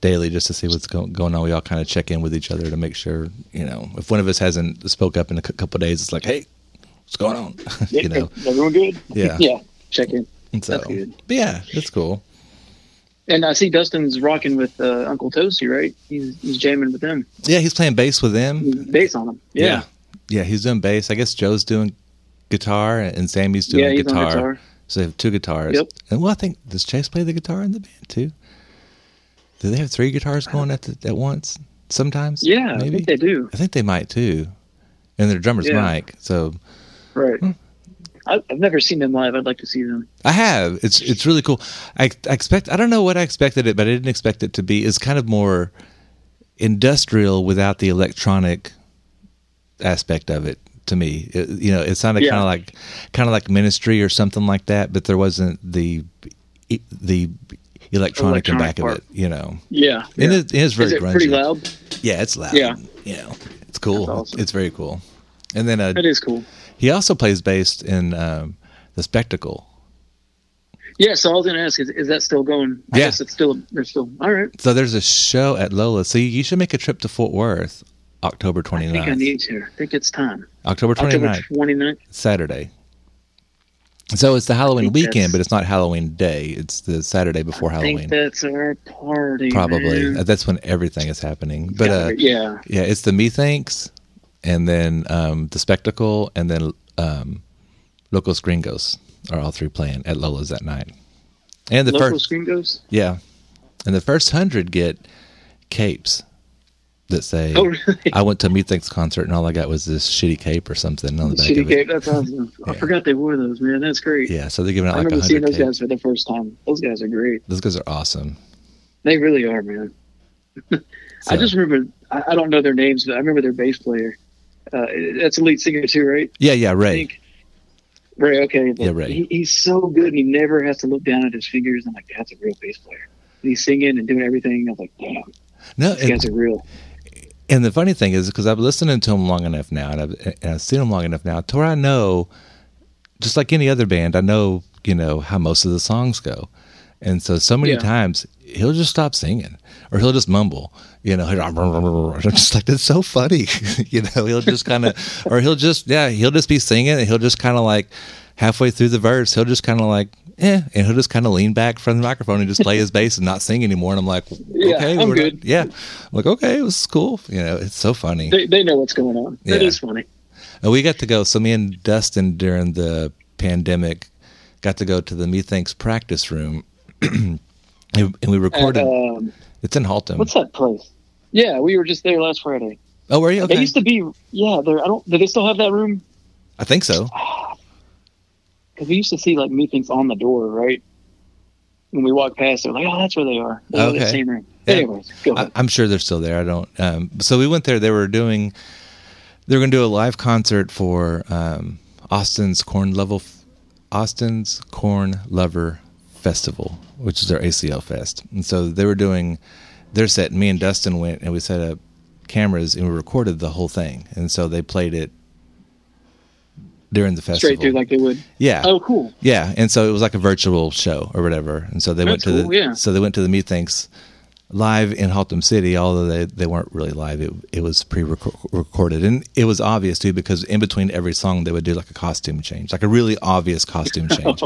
daily just to see what's go, going on. We all kind of check in with each other to make sure, you know, if one of us hasn't spoke up in a couple of days, it's like, hey, what's going on? you know, Everyone good? Yeah. yeah. Check in. and so, That's good. but yeah, that's cool. And I see Dustin's rocking with uh, Uncle Toasty, right? He's he's jamming with them. Yeah, he's playing bass with them. Bass on them. Yeah. yeah, Yeah, he's doing bass. I guess Joe's doing guitar and Sammy's doing Yeah, he's on guitar. guitar. So they have two guitars. Yep. And well, I think does Chase play the guitar in the band too? Do they have three guitars going at the, at once? Sometimes. Yeah, I maybe think they do. I think they might too. And their drummer's Yeah. Mike. So Right. Hmm. I've never seen them live. I'd like to see them. I have. It's it's really cool. I, I expect. I don't know what I expected it, but I didn't expect it to be. It's kind of more industrial without the electronic aspect of it. To me, It- you know, it sounded Yeah. kind of like kind of like Ministry or something like that, but there wasn't the the electronic, in Electronic back part. of it. You know, Yeah. and yeah. it, it is very Is it grungy. pretty loud? Yeah, it's loud. Yeah. you know, it's cool. Awesome. It's very cool. And then uh, That is cool. He also plays bass in um, the Spectacle. Yeah. So I was going to ask, is, is that still going? I Yeah. guess it's still. They're still. All right. So there's a show at Lola. So you should make a trip to Fort Worth October 29th. I think I need to. I think it's time. October October 29th, 29th. Saturday. So it's the Halloween weekend, but it's not Halloween day. It's the Saturday before I Halloween. think that's our party. Probably. man. That's when everything is happening. But uh, yeah. yeah, it's the Methinks and then um, the Spectacle and then um, Locos Gringos are all three playing at Lola's that night. And the Local first gringos. Yeah. And the first hundred get capes that say, Oh, really? I went to a Methinks concert and all I got was this shitty cape or something on the back Shitty of it. Cape. That's awesome. I forgot they wore those, man. That's great. Yeah, so they're giving out I like remember seeing those capes. guys for the first time. Those guys are great. Those guys are awesome. They really are, man. I just remember. I, I don't know their names, but I remember their bass player. Uh, that's the lead singer too, right? Yeah, yeah, Ray. Ray, okay. Yeah, Ray. He, he's so good, and he never has to look down at his fingers. I'm like, that's a real bass player. And he's singing and doing everything. I'm like, damn, No, these guys are real. and the funny thing is because I've listened to him long enough now, and I've, and I've seen him long enough now to where I know, just like any other band, I know you know how most of the songs go, and so so many Yeah. times he'll just stop singing or he'll just mumble, you know. I'm just like that's so funny, you know. He'll just kind of, or he'll just yeah, he'll just be singing and he'll just kind of like halfway through the verse, he'll just kind of like. Eh, and he'll just kind of lean back from the microphone and just play his bass and not sing anymore. And I'm like, Yeah, okay, I'm we're not- good. yeah, I'm like okay, it was cool. You know, it's so funny. They, they know what's going on. Yeah. is funny. Uh, we got to go. So me and Dustin during the pandemic got to go to the Methinks practice room, and we recorded. At, um, it's in Haltom. what's that place? Yeah, we were just there last Friday. Oh, were you? They Okay. used to be. Yeah, there. I don't. Do they still have that room? I think so. Because we used to see like meetings on the door, right? When we walked past, they're like, "Oh, that's where they are." They're Okay. same room. Yeah. Anyways, go I. I'm sure they're still there. I don't. Um, so we went there. They were doing. They were going to do a live concert for um, Austin's Corn Level, Austin's Corn Lover Festival, which is their ACL Fest. And so they were doing their set. And me and Dustin went and we set up cameras and we recorded the whole thing. And so they played it during the festival. Straight through, like they would. Yeah. Oh, cool. Yeah, and so it was like a virtual show or whatever. And so they went to cool, the yeah. so they went to the Methinks live in Haltom City, although they, they weren't really live. It it was pre-recorded, and it was obvious too because in between every song they would do like a costume change, like a really obvious costume change.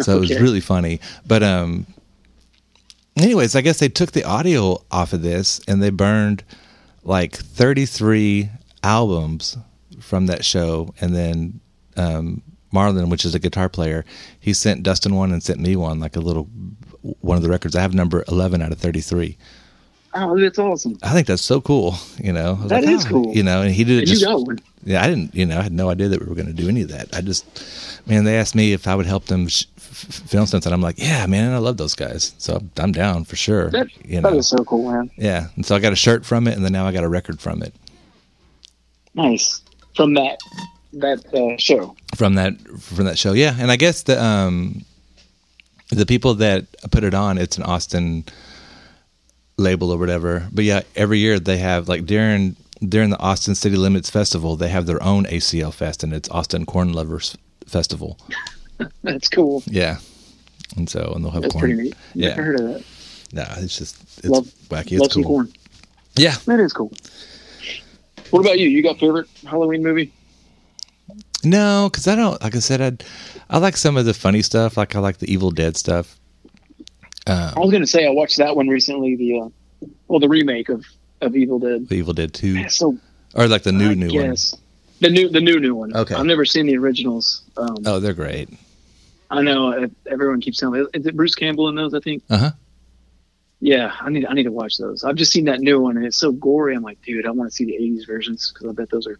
so it was Okay. really funny. But um, anyways, I guess they took the audio off of this and they burned like 33 albums from that show, and then um, Marlon, which is a guitar player, he sent Dustin one and sent me one, like a little one of the records. I have number 11 out of 33. Oh, that's awesome. I think that's so cool. You know, I That like, is "Oh," cool. You know, and he did it you just. one. Yeah, I didn't. You know, I had no idea that we were going to do any of that. I just, man, they asked me if I would help them sh- film something. I'm like, yeah, man, I love those guys, so I'm down for sure. That, you know, is so cool, man. yeah. And so I got a shirt from it, and then now I got a record from it. Nice. From that that uh, show. from that from that show. Yeah, and I guess the um the people that put it on, it's an Austin label or whatever. But yeah, every year they have like during during the Austin City Limits Festival, they have their own ACL Fest, and it's Austin Corn Lovers Festival. That's cool. Yeah, and so and they'll have That's corn. pretty neat. Yeah, Never heard of that. no, it's just it's Love- wacky. Love It's some cool. corn. Yeah, That is cool. What about you? You got favorite Halloween movie? No, because I don't. Like I said, I I like some of the funny stuff. Like I like the Evil Dead stuff. I was gonna say I watched that one recently. The uh, well, the remake of of Evil Dead. The Evil Dead Two, So or like the new I new one. guess the new the new new one. Okay. I've never seen the originals. Um, Oh, they're great. I know uh, everyone keeps telling me. Is it Bruce Campbell in those? I think. Uh huh. Yeah, I need I need to watch those. I've just seen that new one and it's so gory. I'm like, dude, I want to see the '80s versions because I bet those are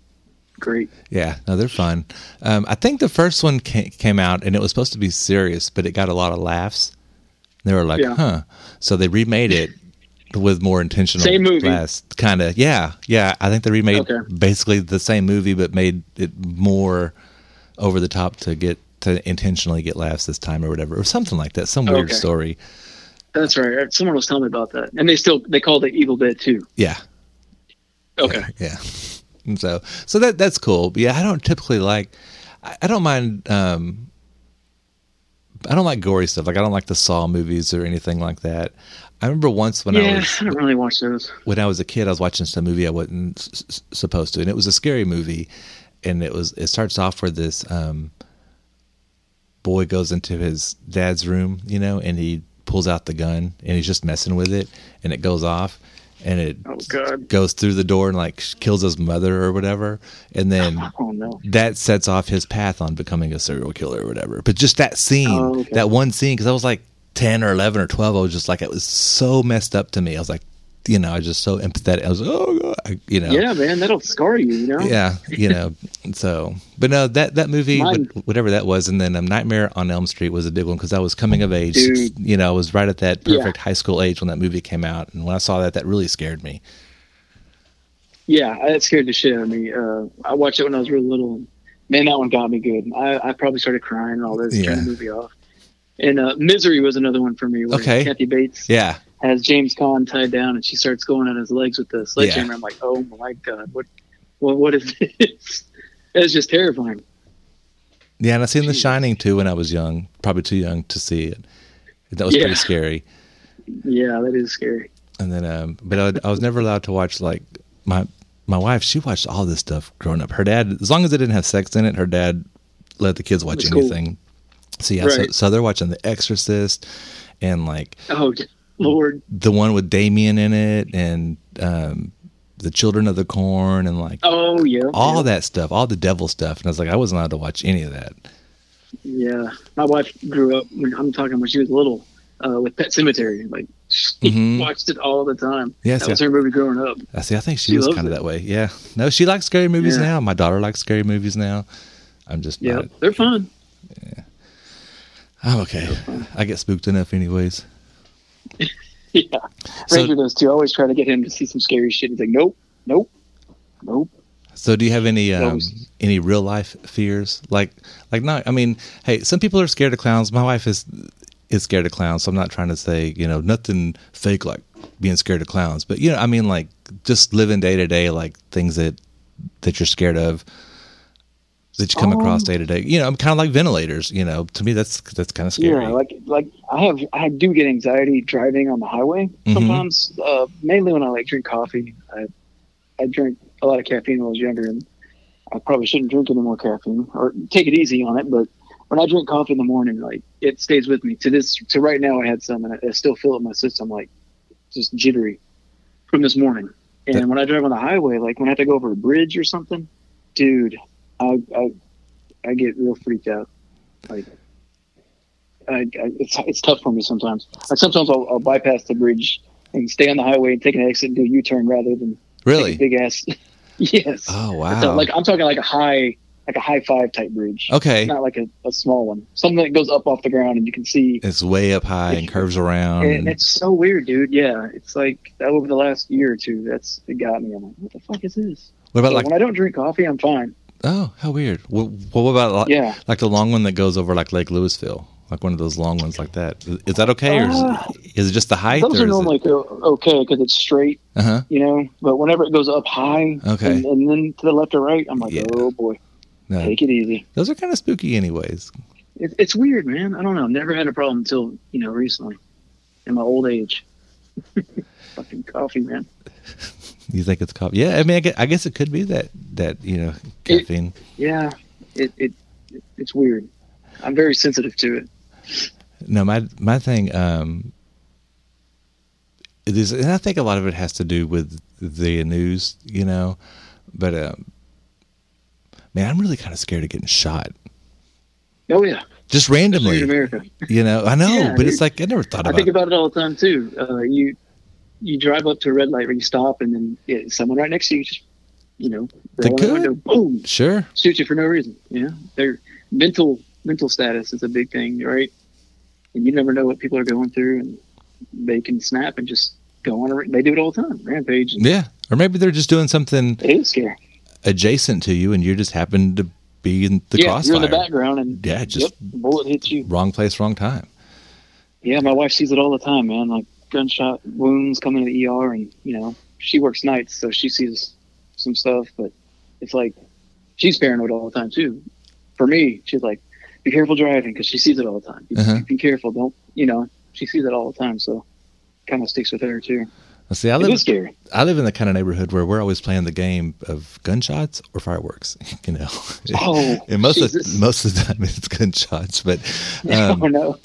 great. Yeah, no, they're fun. Um, I think the first one ca- came out and it was supposed to be serious, but it got a lot of laughs. They were like, Yeah. "Huh?" So they remade it with more intentional Same movie. Kind of, yeah, yeah. I think they remade Okay. basically the same movie, but made it more over the top to get to intentionally get laughs this time or whatever, or something like that. Some weird Okay. story. That's right. Someone was telling me about that, and they still they called it Evil Dead 2. Yeah, Okay. yeah. And so, so that that's cool. But yeah, I don't typically like. I, I don't mind. Um, I don't like gory stuff. Like I don't like the Saw movies or anything like that. I remember once when I yeah, was I don't really watch those. when I was a kid, I was watching some movie I wasn't s- s- supposed to, and it was a scary movie. And it was it starts off where this um, boy goes into his dad's room, you know, and he pulls out the gun and he's just messing with it, and it goes off, and it Oh goes through the door and like kills his mother or whatever, and then Oh no. that sets off his path on becoming a serial killer or whatever. But just that scene, Oh, okay. that one scene, because I was like ten or eleven or twelve, I was just like it was so messed up to me. I was like, you know, I was just so empathetic. I was, oh god, I- you know, Yeah, man, that'll scar you. You know. yeah, you know. So, but no, that that movie, Mine- whatever that was, and then um, Nightmare on Elm Street was a big one because I was coming of age. Dude. You know, I was right at that Yeah. perfect high school age when that movie came out, and when I saw that, that really scared me. Yeah, that scared the shit out of me. Uh, I watched it when I was real little. And man, that one got me good. I, I probably started crying and all this. Yeah. Turned the movie off. And uh, Misery was another one for me. Okay. Kathy Bates Yeah, has James Caan tied down, and she starts going on his legs with the sledgehammer. I'm like, oh my god, what, what, what is this? It's just terrifying. yeah, and I seen The Shining too when I was young, probably too young to see it. That was Yeah. pretty scary. Yeah, that is scary. And then, um, but I, I was never allowed to watch like my my wife. She watched all this stuff growing up. Her dad, as long as it didn't have sex in it, her dad let the kids watch That's cool. anything. So yeah, so, so they're watching The Exorcist, and like Oh Lord, the one with Damien in it, and um, the Children of the Corn and like Oh yeah, all yeah. that stuff, all the devil stuff. And I was like, I wasn't allowed to watch any of that. Yeah, my wife grew up. When, I'm talking when she was little uh, with Pet Sematary. Like she Mhm. watched it all the time. Yes, that was her movie growing up. I see. I think she, She was kind of that way. Yeah. No, she likes scary movies Yeah. now. My daughter likes scary movies now. I'm just Yeah, not. they're fun. Yeah. I'm okay. I get spooked enough, anyways. Yeah, So- Ranger does too. I always try to get him to see some scary shit. He's like, nope, nope, nope. So, do you have any um, any real life fears? Like, like not. I mean, hey, some people are scared of clowns. My wife is is scared of clowns. So I'm not trying to say you know nothing fake like being scared of clowns. But you know, I mean, like just living day to day, like things that that you're scared of that you come across Um, day to day. You know, I'm kind of like ventilators. You know, to me that's that's kind of scary. Yeah, like like I have I do get anxiety driving on the highway Mhm. sometimes. Uh, mainly when I like drink coffee. I I drink a lot of caffeine when I was younger, and I probably shouldn't drink any more caffeine or take it easy on it. But when I drink coffee in the morning, like it stays with me to this to right now. I had some, and I, I still feel it in my system, like just jittery from this morning. And That- when I drive on the highway, like when I have to go over a bridge or something, dude, I I, I get real freaked out. Like I, I, it's it's tough for me sometimes. Like sometimes I'll, I'll bypass the bridge and stay on the highway and take an exit and do a U turn rather than Really? big ass. yes. Oh So, wow. like I'm talking like a high like a high five type bridge. Okay. Not like a, a small one. Something that goes up off the ground and you can see. it's way up high and curves around. And it's so weird, dude. Yeah, it's like over the last year or two, that's it got me. I'm like, what the fuck is this? What about So like? when I don't drink coffee, I'm fine. Oh, how weird. What, what about like, Yeah. like the long one that goes over like Lake Lewisville? like one of those long ones like that? Is that okay, or is, it, is it just the height? Those are normally o- okay because it's straight, Uh huh. you know. But whenever it goes up high, Okay. and, and then to the left or right, I'm like, Yeah. oh boy, No, take it easy. those are kind of spooky, anyways. It, it's weird, man. I don't know. Never had a problem until you know recently, in my old age. Fucking coffee, man. You think it's coffee? Yeah, I mean, I guess, I guess it could be that that you know caffeine. Yeah, it, it it it's weird. I'm very sensitive to it. No, my my thing um, it is, and I think a lot of it has to do with the news, you know. But um, man, I'm really kind of scared of getting shot, Oh yeah, just randomly. America. You know, I know, Yeah, but it's like I never thought about. It. I think it. about it all the time too. Uh, you you drive up to a red light, or you stop, and then yeah, someone right next to you just you know They could. window, boom, Sure. shoot you for no reason. Yeah, their mental mental status is a big thing, right? And you never know what people are going through, and they can snap and just go on. A, they do it all the time, rampage. And Yeah, or maybe they're just doing something It is scary. adjacent to you, and you just happen to be in the yeah, crossfire. you're in the background, and Yeah, just- yep, bullet hits you. Wrong place, wrong time. Yeah, my wife sees it all the time, man. Like gunshot wounds coming to the ER, and you know she works nights, so she sees some stuff. But it's like she's paranoid all the time too. For me, she's like, "Be careful driving," because she sees it all the time. Be, Uh-huh. be careful, don't you know? She sees it all the time, so kind of sticks with her too. Let's see, I live. I live in the kind of neighborhood where we're always playing the game of gunshots or fireworks. You know, Oh, and most of most of the time it's gunshots, but oh um, no,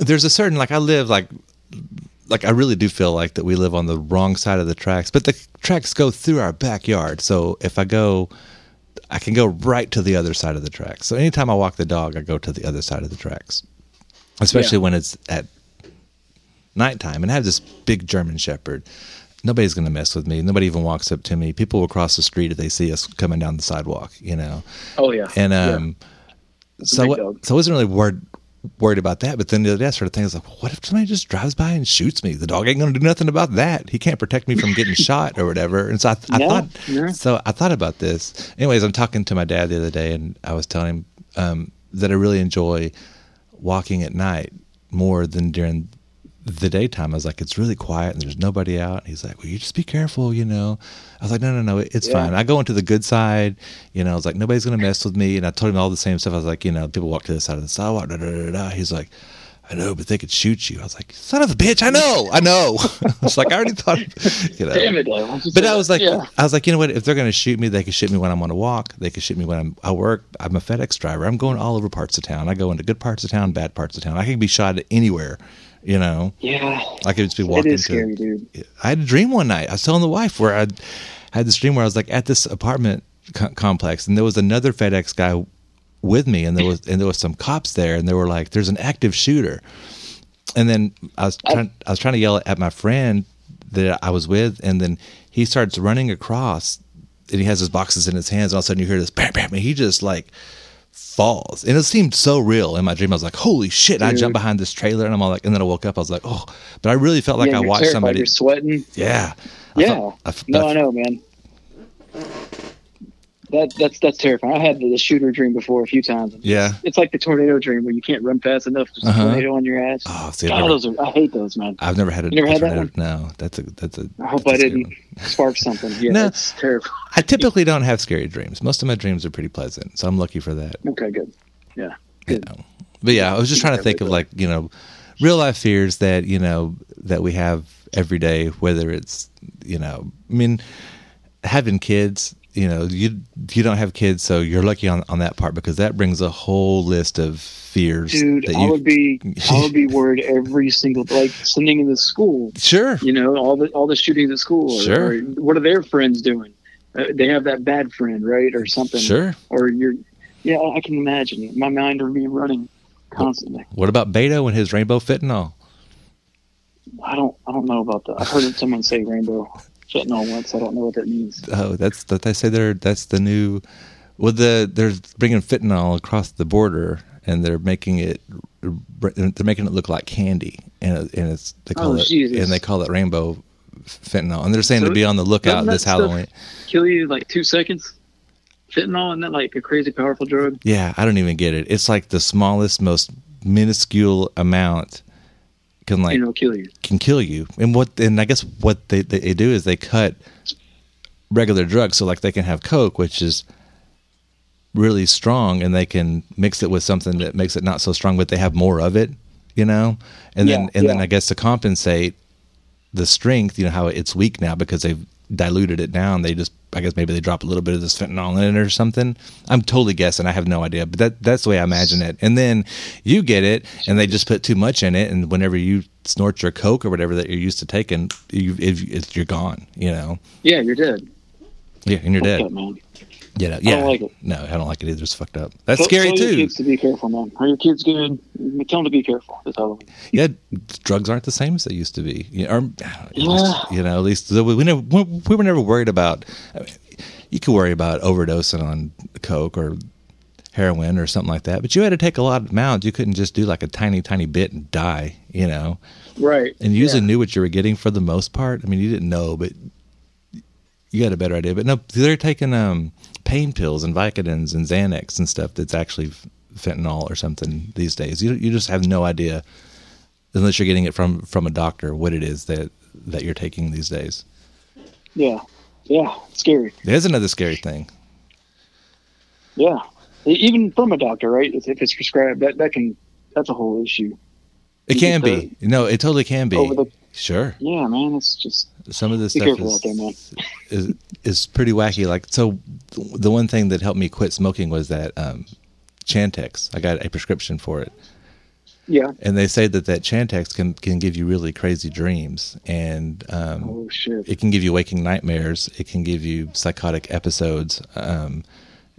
there's a certain like I live like like I really do feel like that we live on the wrong side of the tracks, but the tracks go through our backyard. So if I go, I can go right to the other side of the tracks. So anytime I walk the dog, I go to the other side of the tracks, especially Yeah. when it's at nighttime. And I have this big German Shepherd. Nobody's going to mess with me. Nobody even walks up to me. People will cross the street if they see us coming down the sidewalk. You know. oh yeah, And um, a so what, so I wasn't really worried worried about that. But then the other day I started thinking, I was like, what if somebody just drives by and shoots me? The dog ain't going to do nothing about that. He can't protect me from getting shot or whatever. And so I, I No, thought, no. so I thought about this. Anyways, I'm talking to my dad the other day, and I was telling him um, that I really enjoy walking at night more than during the daytime. I was like, it's really quiet and there's nobody out. And he's like, well, you just be careful, you know. I was like, no, no, no, it's Yeah. fine. I go into the good side, you know. I was like, nobody's gonna mess with me. And I told him all the same stuff. I was like, you know, people walk to the side of the sidewalk. Da, da, da, da. He's like, I know, but they could shoot you. I was like, son of a bitch, I know, I know. I was like, I already thought, you know. Damn it, Dale. Why don't you But I was like, yeah. I was like, you know what? If they're going to shoot me, they can shoot me when I'm on a walk. They can shoot me when I'm I work. I'm a FedEx driver. I'm going all over parts of town. I go into good parts of town, bad parts of town. I can be shot anywhere You know, Yeah. I could just be It walking. is to- scary, dude. I had a dream one night. I was telling the wife where I had this dream where I was like at this apartment co- complex, and there was another FedEx guy with me, and there was and there was some cops there, and they were like, "There's an active shooter." And then I was oh. trying, I was trying to yell at my friend that I was with, and then he starts running across, and he has his boxes in his hands, and all of a sudden you hear this bam, bam, and he just like falls, and it seemed so real in my dream. I was like, "Holy shit!" I jumped behind this trailer, and I'm all like, and then I woke up, I was like, "Oh," but I really felt like Yeah, I watched terrified, somebody. You're sweating. Yeah. I Yeah. felt- I no, but I know, man. That that's that's terrifying. I had the shooter dream before a few times. Yeah. It's like the tornado dream where you can't run fast enough. There's Uh-huh. a tornado on your ass. Oh, see, God, never- those are I hate those, man. I've never had a You never had that tornado- No, that's a that's a. I hope that's I didn't spark something. Yeah, No. it's terrible. I typically don't have scary dreams. Most of my dreams are pretty pleasant, so I'm lucky for that. Okay, good. Yeah. You know. But yeah, I was just trying to think of like you know, real life fears that you know that we have every day. Whether it's you know, I mean, having kids. You know, you you don't have kids, so you're lucky on on that part because that brings a whole list of fears. Dude, I would be I would be worried every single like sending in the school. Sure. You know all the all the shootings at school. Or, Sure. or what are their friends doing? Uh, they have that bad friend, right, or something. Sure. Or you're, yeah, I can imagine. My mind would be running constantly. What about Beto and his rainbow fentanyl? I don't I don't know about that. I've heard someone say rainbow fentanyl once. I don't know what that means. Oh, that's that they say they're that's the new. Well, the they're bringing fentanyl across the border, and they're making it they're making it look like candy, and and it's they call Oh, it Jesus. and they call it rainbow fentanyl, and they're saying So to be on the lookout this Halloween. Kill you like two seconds. Fentanyl isn't that like a crazy powerful drug? Yeah, I don't even get it. It's like the smallest, most minuscule amount can like kill you. can kill you. And what and I guess what they they do is they cut regular drugs so like they can have coke which is really strong and they can mix it with something that makes it not so strong but they have more of it, you know? And then Yeah, and then. I guess to compensate the strength, you know how it's weak now because they've diluted it down, they just I guess maybe they drop a little bit of this fentanyl in it or something. I'm totally guessing. I have no idea, but that that's the way I imagine it. And then you get it, and they just put too much in it, and whenever you snort your coke or whatever that you're used to taking, you if it's, you're gone. You know. Yeah, you're dead. Yeah, and you're dead. man. You know, I yeah. don't like it. No, I don't like it either. It's fucked up. That's Tell- scary tell Your too. kids to be careful, man. Are your kids good? Tell them to be careful this Halloween. Yeah, drugs aren't the same as they used to be. You know, or, at Yeah. least, you know, at least we, we never we, we were never worried about. I mean, you could worry about overdosing on coke or heroin or something like that, but you had to take a lot of amounts. You couldn't just do like a tiny, tiny bit and die. You know, Right. and you usually knew what you were getting for the most part. I mean, you didn't know, but you got a better idea. But no, they're taking um, pain pills and Vicodins and Xanax and stuff that's actually fentanyl or something these days. You you just have no idea unless you're getting it from from a doctor what it is that that you're taking these days. Yeah. Yeah. Scary. There's another scary thing. Yeah. Even from a doctor, right? If if it's prescribed, that that can that's a whole issue. It You can be. No, it totally can be. Over the- Sure. Yeah, man. It's just Some of this stuff is, out there, man. is is pretty wacky. Like so, the one thing that helped me quit smoking was that um, Chantix. I got a prescription for it, Yeah. and they say that that Chantix can can give you really crazy dreams, and um, Oh shit. it can give you waking nightmares. It can give you psychotic episodes. Um,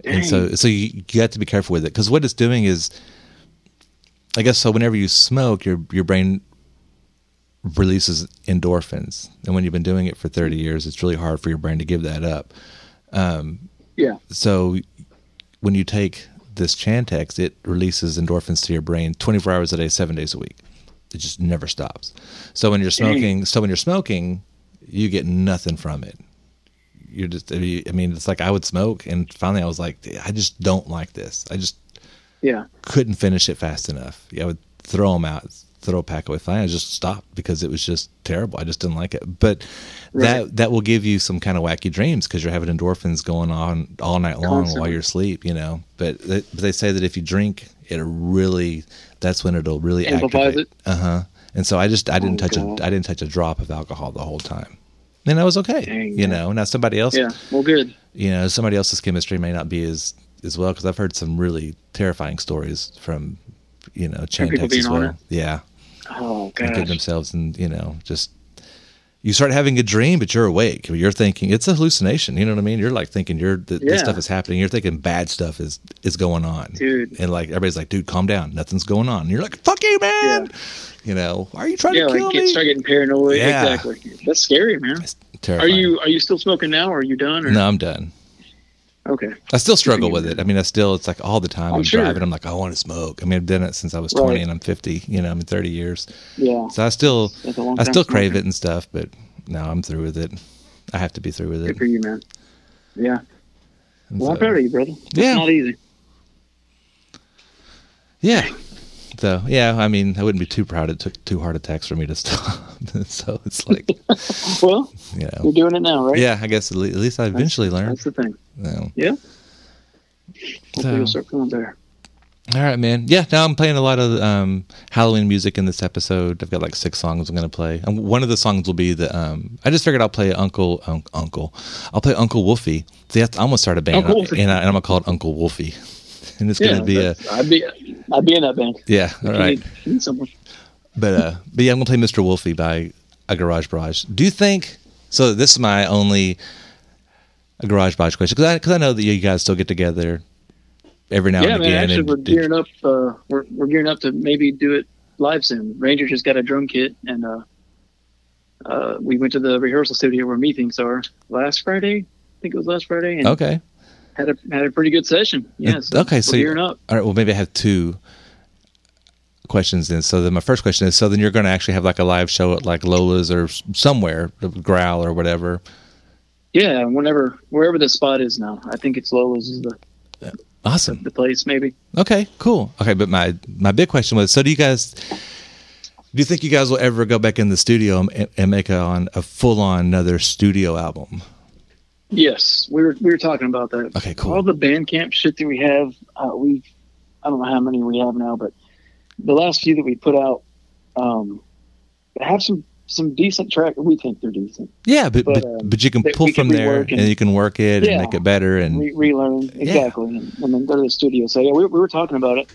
and so, so you, you got to be careful with it because what it's doing is, I guess, so whenever you smoke, your your brain releases endorphins, and when you've been doing it for thirty years, it's really hard for your brain to give that up. Um, Yeah. so when you take this Chantix, it releases endorphins to your brain 24 hours a day, seven days a week. It just never stops. So when you're smoking, so when you're smoking, you get nothing from it. You're just, I mean, it's like I would smoke, and finally I was like, I just don't like this. I just Yeah. couldn't finish it fast enough. I would throw them out, throw a pack away. Finally, I just stopped because it was just terrible. I just didn't like it. But Right. that that will give you some kind of wacky dreams because you're having endorphins going on all night long Constantly. while you're asleep. You know, but they, but they say that if you drink, it really that's when it'll really Amplifies activate. Uh huh. And so I just I didn't Oh, touch a God. I didn't touch a drop of alcohol the whole time. And I was okay. Dang, you know, now somebody else Yeah. Well, good. you know somebody else's chemistry may not be as as well because I've heard some really terrifying stories from you know From people as well. Yeah, Oh gosh. themselves and you know just you start having a dream but you're awake you're thinking it's a hallucination you know what i mean you're like thinking you're th- Yeah. this stuff is happening you're thinking bad stuff is is going on Dude. and like everybody's like dude calm down nothing's going on and you're like fuck you man you know why are you trying Yeah, to kill like get, me start getting paranoid. Yeah. Exactly. That's scary, man. terrifying. Are you are you still smoking now? Or are you done? Or? no i'm done Okay. I still struggle with it. I mean, I still, it's like all the time I'm, I'm sure. driving. I'm like, I want to smoke. I mean, I've done it since I was 20 Right. and I'm 50, you know, I'm in 30 years. Yeah. So I still, That's a long I still crave it and stuff, but now I'm through with it. I have to be through with it. Good for you, man. Yeah. And Well, I'm proud of you, brother. It's Yeah. not easy. Yeah. So, yeah, I mean, I wouldn't be too proud. It took two heart attacks for me to stop. so it's like, Well, you know. you're doing it now, right? Yeah, I guess at least I eventually learned. That's the thing. Yeah. So- Hopefully you'll start feeling better. All right, man. Yeah, now I'm playing a lot of um, Halloween music in this episode. I've got like six songs I'm going to play. And one of the songs will be the. Um, I just figured I'll play Uncle un- Uncle. I'll play Uncle Wolfie. See, I'm gonna start a band, and, I, and I'm gonna call it Uncle Wolfie. And it's yeah, gonna be a I'd be I'd be in that band. yeah. All right, need- need but uh, but yeah, I'm gonna play Mr. Wolfie by a Garage Barrage. Do you think? So this is my only a Garage Barrage question because I because I know that you guys still get together every now yeah, and man. again. Actually, and we're did- gearing up. Uh, we're we're gearing up to maybe do it live soon. Ranger just got a drum kit, and uh, uh, we went to the rehearsal studio where meetings are last Friday. I think it was last Friday. And okay. Had a had a pretty good session. Yes. okay, so we're you- gearing up. All right. Well, maybe I have two questions then. So then my first question is: so then you're going to actually have like a live show at like Lola's or somewhere, the Growl or whatever. Yeah, whenever wherever the spot is now, I think it's Lola's is the uh, Awesome. the place maybe. Okay. Cool. Okay. But my my big question was: so do you guys? Do you think you guys will ever go back in the studio and, and make a, on a full on another studio album? Yes, we were we were talking about that. Okay, cool. All the Bandcamp shit that we have, uh, we I don't know how many we have now, but the last few that we put out um, have some some decent track. We think they're decent. Yeah, but but, um, but you can pull we can from there and, and- you can work it Yeah. and make it better and Re- relearn exactly, and, and then go to the studio. So yeah, we, we were talking about it,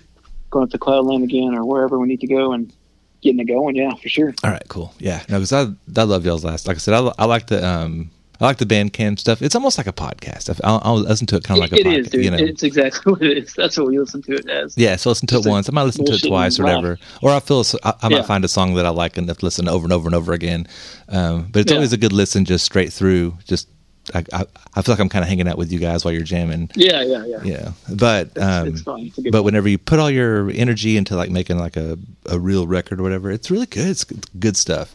going up to Cloudland again or wherever we need to go and getting it going. Yeah, for sure. All right, cool. Yeah, no, because I I love y'all's last. Like I said, I, I like the um I like the Bandcamp stuff. It's almost like a podcast. I'll, I'll listen to it kind of like a podcast. is, dude. You know, It's exactly what it is. That's what we listen to it as. yeah. So listen to it Just once. I might listen to it twice or whatever. Or I feel I, I might Yeah. find a song that I like and listen over and over and over again. Um, but it's Yeah. always a good listen, just straight through. Just I I, I feel like I'm kind of hanging out with you guys while you're jamming. Yeah, yeah, yeah. Yeah, but um, it's. It's but fun. whenever you put all your energy into like making like a, a real record or whatever, it's really good. It's good stuff.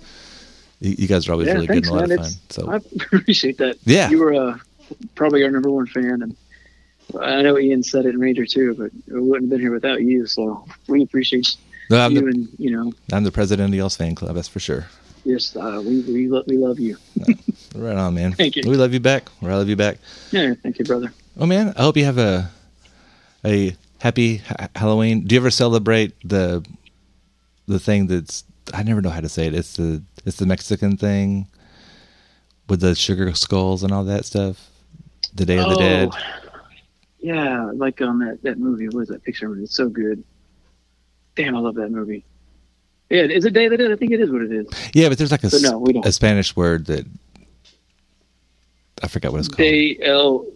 You, you guys are always yeah, really thanks, good and a lot man. of fun. So I appreciate that. Yeah. you were uh, probably our number one fan, and I know Ian said it in Ranger too, but we wouldn't have been here without you. So we appreciate No, I'm you, the- and you know, I'm the president of y'all's fan club. That's for sure. Yes, uh, we we lo- we love you. Right on, man. Thank you. We love you back. Or I love you back. Yeah, thank you, brother. Oh man, I hope you have a a happy ha- Halloween. Do you ever celebrate the the thing that's I never know how to say it. It's the it's the Mexican thing with the sugar skulls and all that stuff. The Day of the Dead. Oh, Yeah, like on that that movie. What is that picture? It's so good. Damn, I love that movie. Yeah, is it Day of the Dead? I think it is what it is. Yeah, but there's like a, But no, we don't. a Spanish word that I forgot what it's called. Day L.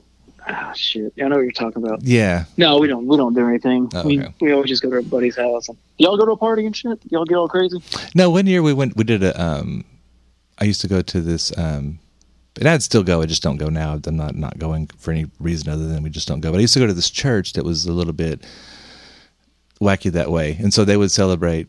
Ah, shit. I know what you're talking about. yeah. No, we don't. We don't do anything. Oh, we okay. we always just go to our buddy's house. And, y'all go to a party and shit. Y'all get all crazy. No, one year we went. We did a. Um, I used to go to this, um, and I'd still go. I just don't go now. I'm not not going for any reason other than we just don't go. But I used to go to this church that was a little bit wacky that way, and so they would celebrate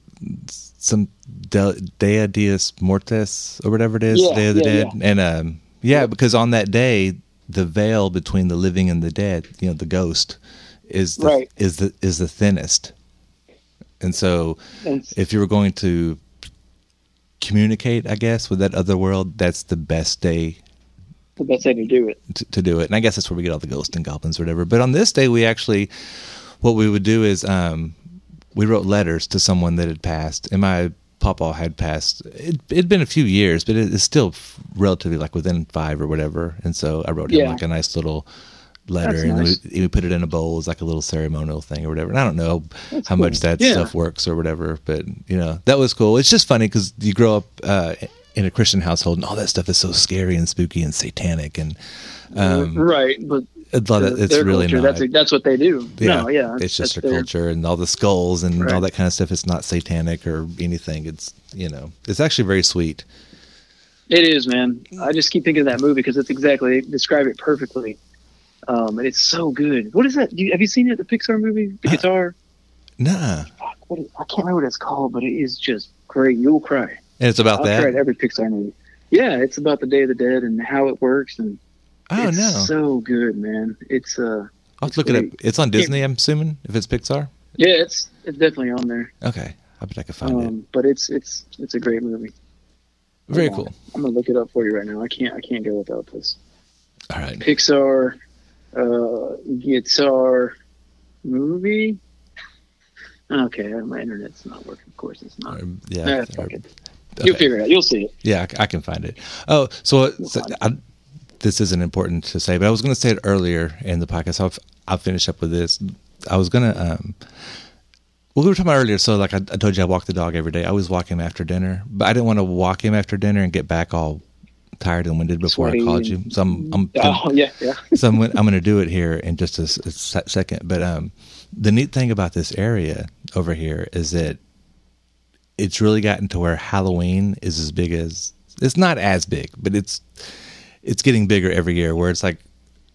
some Del- Dia Dias Mortes or whatever it is, Yeah, Day of the yeah, Dead, and um, yeah, because on that day, the veil between the living and the dead, you know, the ghost, is the, Right. is the is the thinnest, and so if you were going to communicate, I guess, with that other world, that's the best day the best way to do it. to, to do it. And I guess that's where we get all the ghosts and goblins or whatever. But on this day, we actually, what we would do is um, we wrote letters to someone that had passed. And my papa had passed. It, it'd been a few years, but it, it's still relatively like within five or whatever. And so I wrote him Yeah. like a nice little letter, That's and nice. we, we put it in a bowl as like a little ceremonial thing or whatever. And I don't know That's how cool. much that Yeah. stuff works or whatever, but you know that was cool. It's just funny because you grow up uh, in a Christian household, and all that stuff is so scary and spooky and satanic, and um, right, but of, their- it's really culture, not. That's that's what they do. no, yeah, it's just their their- culture and all the skulls and all that kind of stuff. It's not satanic or anything. It's you know, it's actually very sweet. It is, man. I just keep thinking of that movie because it's exactly they describe it perfectly, um, and it's so good. What is that? Do you, have you seen it? The Pixar movie, the guitar. Nah, What is, I can't remember what it's called, but it is just great. You'll cry. and it's about I'll that. cry every Pixar movie. Yeah, it's about the Day of the Dead and how it works, and Oh it's no, so good, man. It's uh, I'll look it up. It's on Disney. I'm assuming if it's Pixar. yeah, it's it's definitely on there. Okay, I bet I could find it. Um, but it's it's it's a great movie. Very Hold on. cool. I'm gonna look it up for you right now. I can't I can't go without this. All right. Pixar uh, guitar movie. Okay, my internet's not working. Of course, it's not. Yeah. Eh, or- fuck it. You'll figure it out. You'll see it. Yeah, I, I can find it. Oh, so, so I, this isn't important to say, but I was going to say it earlier in the podcast. I'll, I'll finish up with this. I was going to, um, well, we were talking about earlier. So, like I, I told you, I walk the dog every day. I always walk him after dinner, but I didn't want to walk him after dinner and get back all tired and winded before Sweaty I called you. So I'm, I'm Oh yeah, yeah. so I'm, I'm going to do it here in just a, se- second. But um, the neat thing about this area over here is that it's really gotten to where Halloween is as big as it's not as big, but it's it's getting bigger every year. Where it's like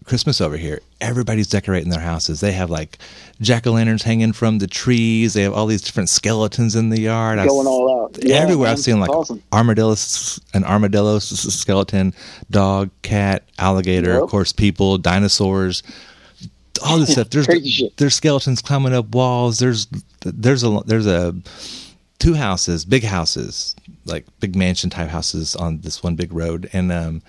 Christmas over here, everybody's decorating their houses. They have like jack o' lanterns hanging from the trees. They have all these different skeletons in the yard. Going all out. Yeah, everywhere man. I've seen like awesome. armadillos, an armadillo skeleton, dog, cat, alligator, Yep. of course, people, dinosaurs, all this stuff. There's there's skeletons climbing up walls. There's there's a there's a two houses, big houses, like big mansion type houses on this one big road, and um,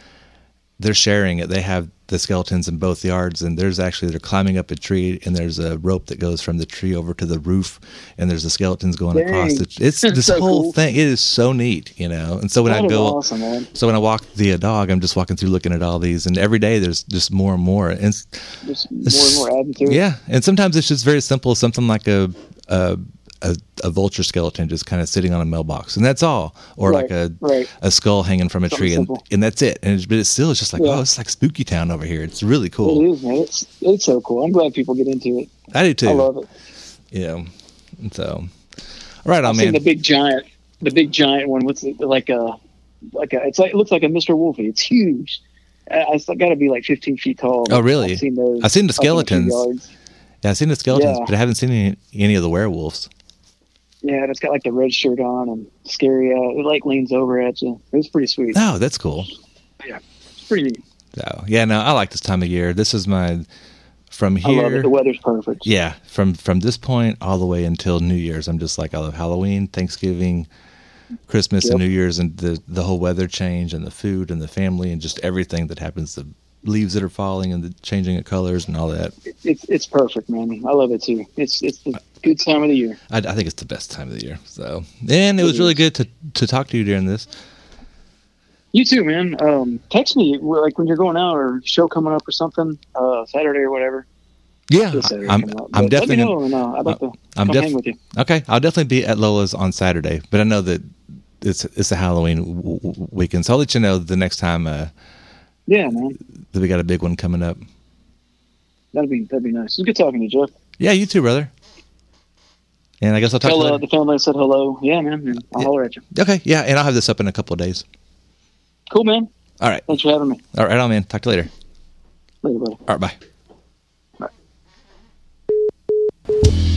they're sharing it. They have the skeletons in both yards, and there's actually they're climbing up a tree, and there's a rope that goes from the tree over to the roof, and there's the skeletons going Dang. across. The, it's this so whole cool. thing. It is so neat, you know. And so when That I go, awesome, so when I walk the uh, dog, I'm just walking through looking at all these, and every day there's just more and more. And Just more and more adding to it. yeah, and sometimes it's just very simple, something like a a, a, a vulture skeleton just kind of sitting on a mailbox, and that's all, or like a right. a skull hanging from a Something tree, and, simple. and that's it. And it's, but it's still it's just like Yeah. oh, it's like spooky town over here. It's really cool. It is, man. It's it's so cool. I'm glad people get into it. I do too. I love it. Know, and so all right, I've seen man. the big giant, the big giant one. What's it, like a like a? It's like it looks like a Mr. Wolfie. It's huge. It's got to be like 15 feet tall. Oh, really? I've seen those. I've seen the up in a few skeletons. Yeah, I've seen the skeletons, Yeah. but I haven't seen any, any of the werewolves. Yeah, and it's got like the red shirt on and scary. Uh, it like leans over at you. It's pretty sweet. Oh, that's cool. Yeah, it's pretty neat. So yeah, no, I like this time of year. This is my from I love it. here. The weather's perfect. Yeah, from from this point all the way until New Year's, I'm just like I love Halloween, Thanksgiving, Christmas, and New Year's, and the the whole weather change, and the food, and the family, and just everything that happens. The leaves that are falling, and the changing of colors, and all that. It's it's perfect, man. I love it too. It's it's the good time of the year. I, I think it's the best time of the year. So, and it was really good to to talk to you during this. You too, man. Um, text me like when you're going out or show coming up or something, uh, Saturday or whatever. Yeah, Saturday I'm. I'm definitely. Let me know, and uh, I'd like to I'm come def- hang with you. Okay, I'll definitely be at Lola's on Saturday, but I know that it's it's a Halloween w- w- weekend, so I'll let you know the next time uh, Yeah, man. that we got a big one coming up. That'd be that'd be nice. It's good talking to you, Jeff. Yeah, you too, brother. And I guess I'll talk Tell to you uh, the family I said hello. Yeah, man. And I'll holler at you. Okay, yeah, and I'll have this up in a couple of days. Cool, man. All right, Thanks for having me. all right, on man. Talk to you later. Later, buddy. All right, bye. Candy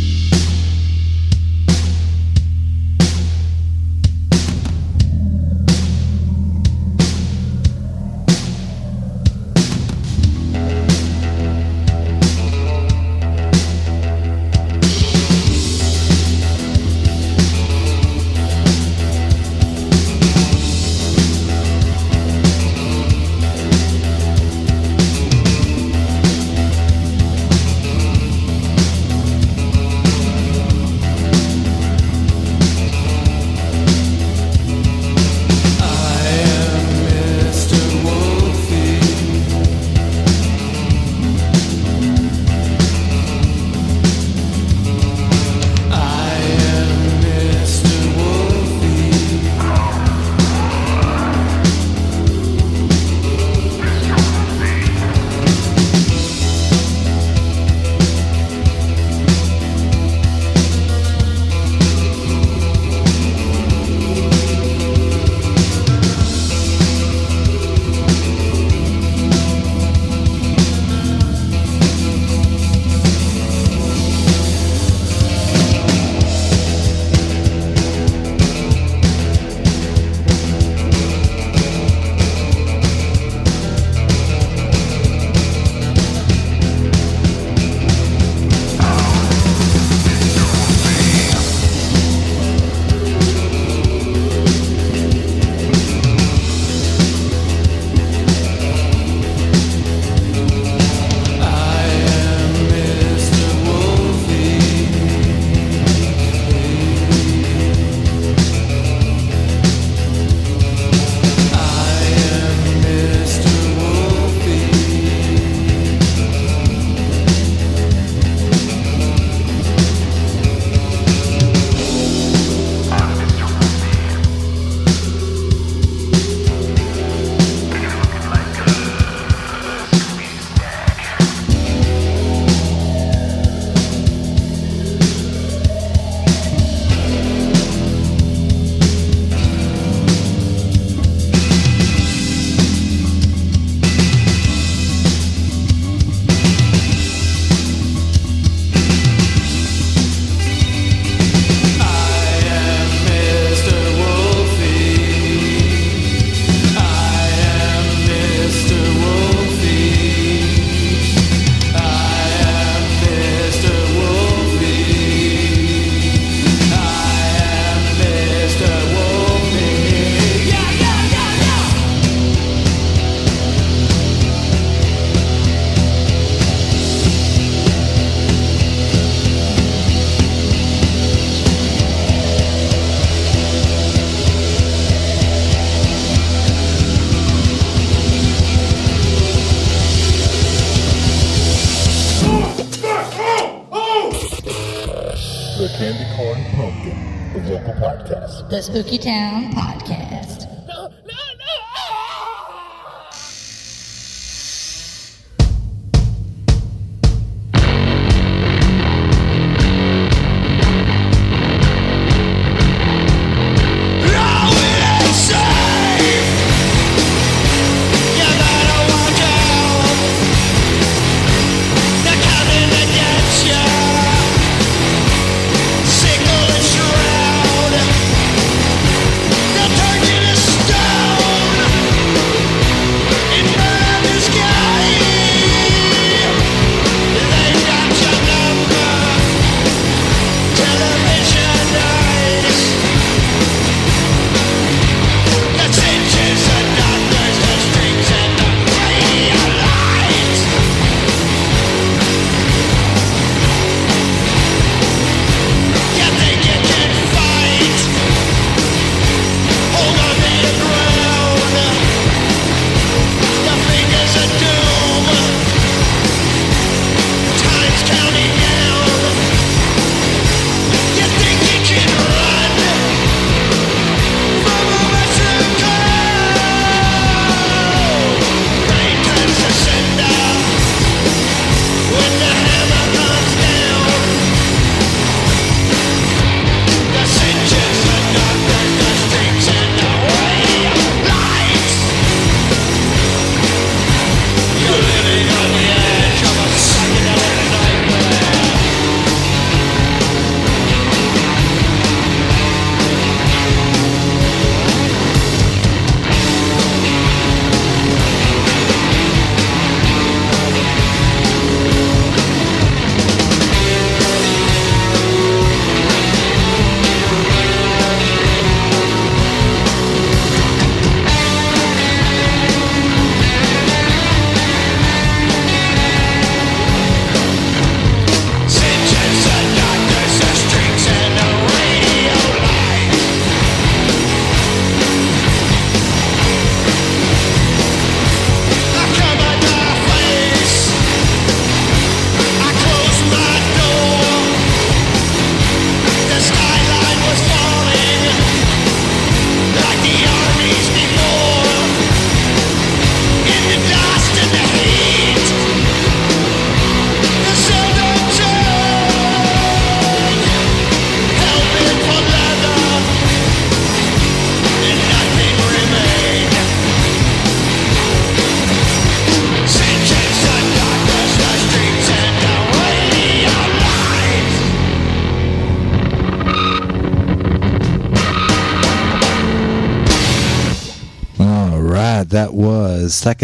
Spooky Town Podcast.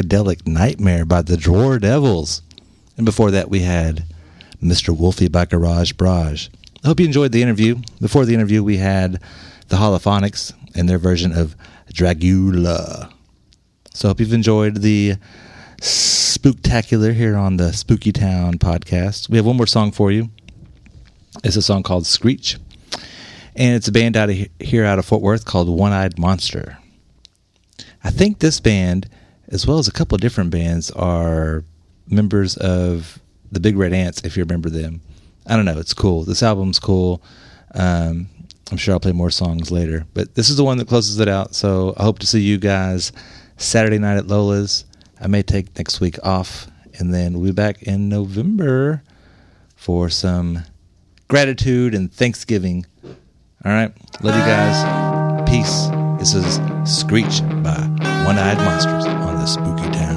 Psychedelic Nightmare by the Drawer Devils. And before that, we had Mr. Wolfie by Garage Barrage. I hope you enjoyed the interview. Before the interview, we had the Holophonics and their version of Dragula. So I hope you've enjoyed the spooktacular here on the Spooky Town podcast. We have one more song for you. It's a song called Screech. And it's a band out of here out of Fort Worth called One Eyed Monster. I think this band, as well as a couple of different bands, are members of the Big Red Ants, if you remember them. I don't know. It's cool. This album's cool. Um, I'm sure I'll play more songs later. But this is the one that closes it out. So I hope to see you guys Saturday night at Lola's. I may take next week off. And then we'll be back in November for some gratitude and Thanksgiving. All right. Love you guys. Peace. This is Screech by One Eyed Monsters the Spooky Town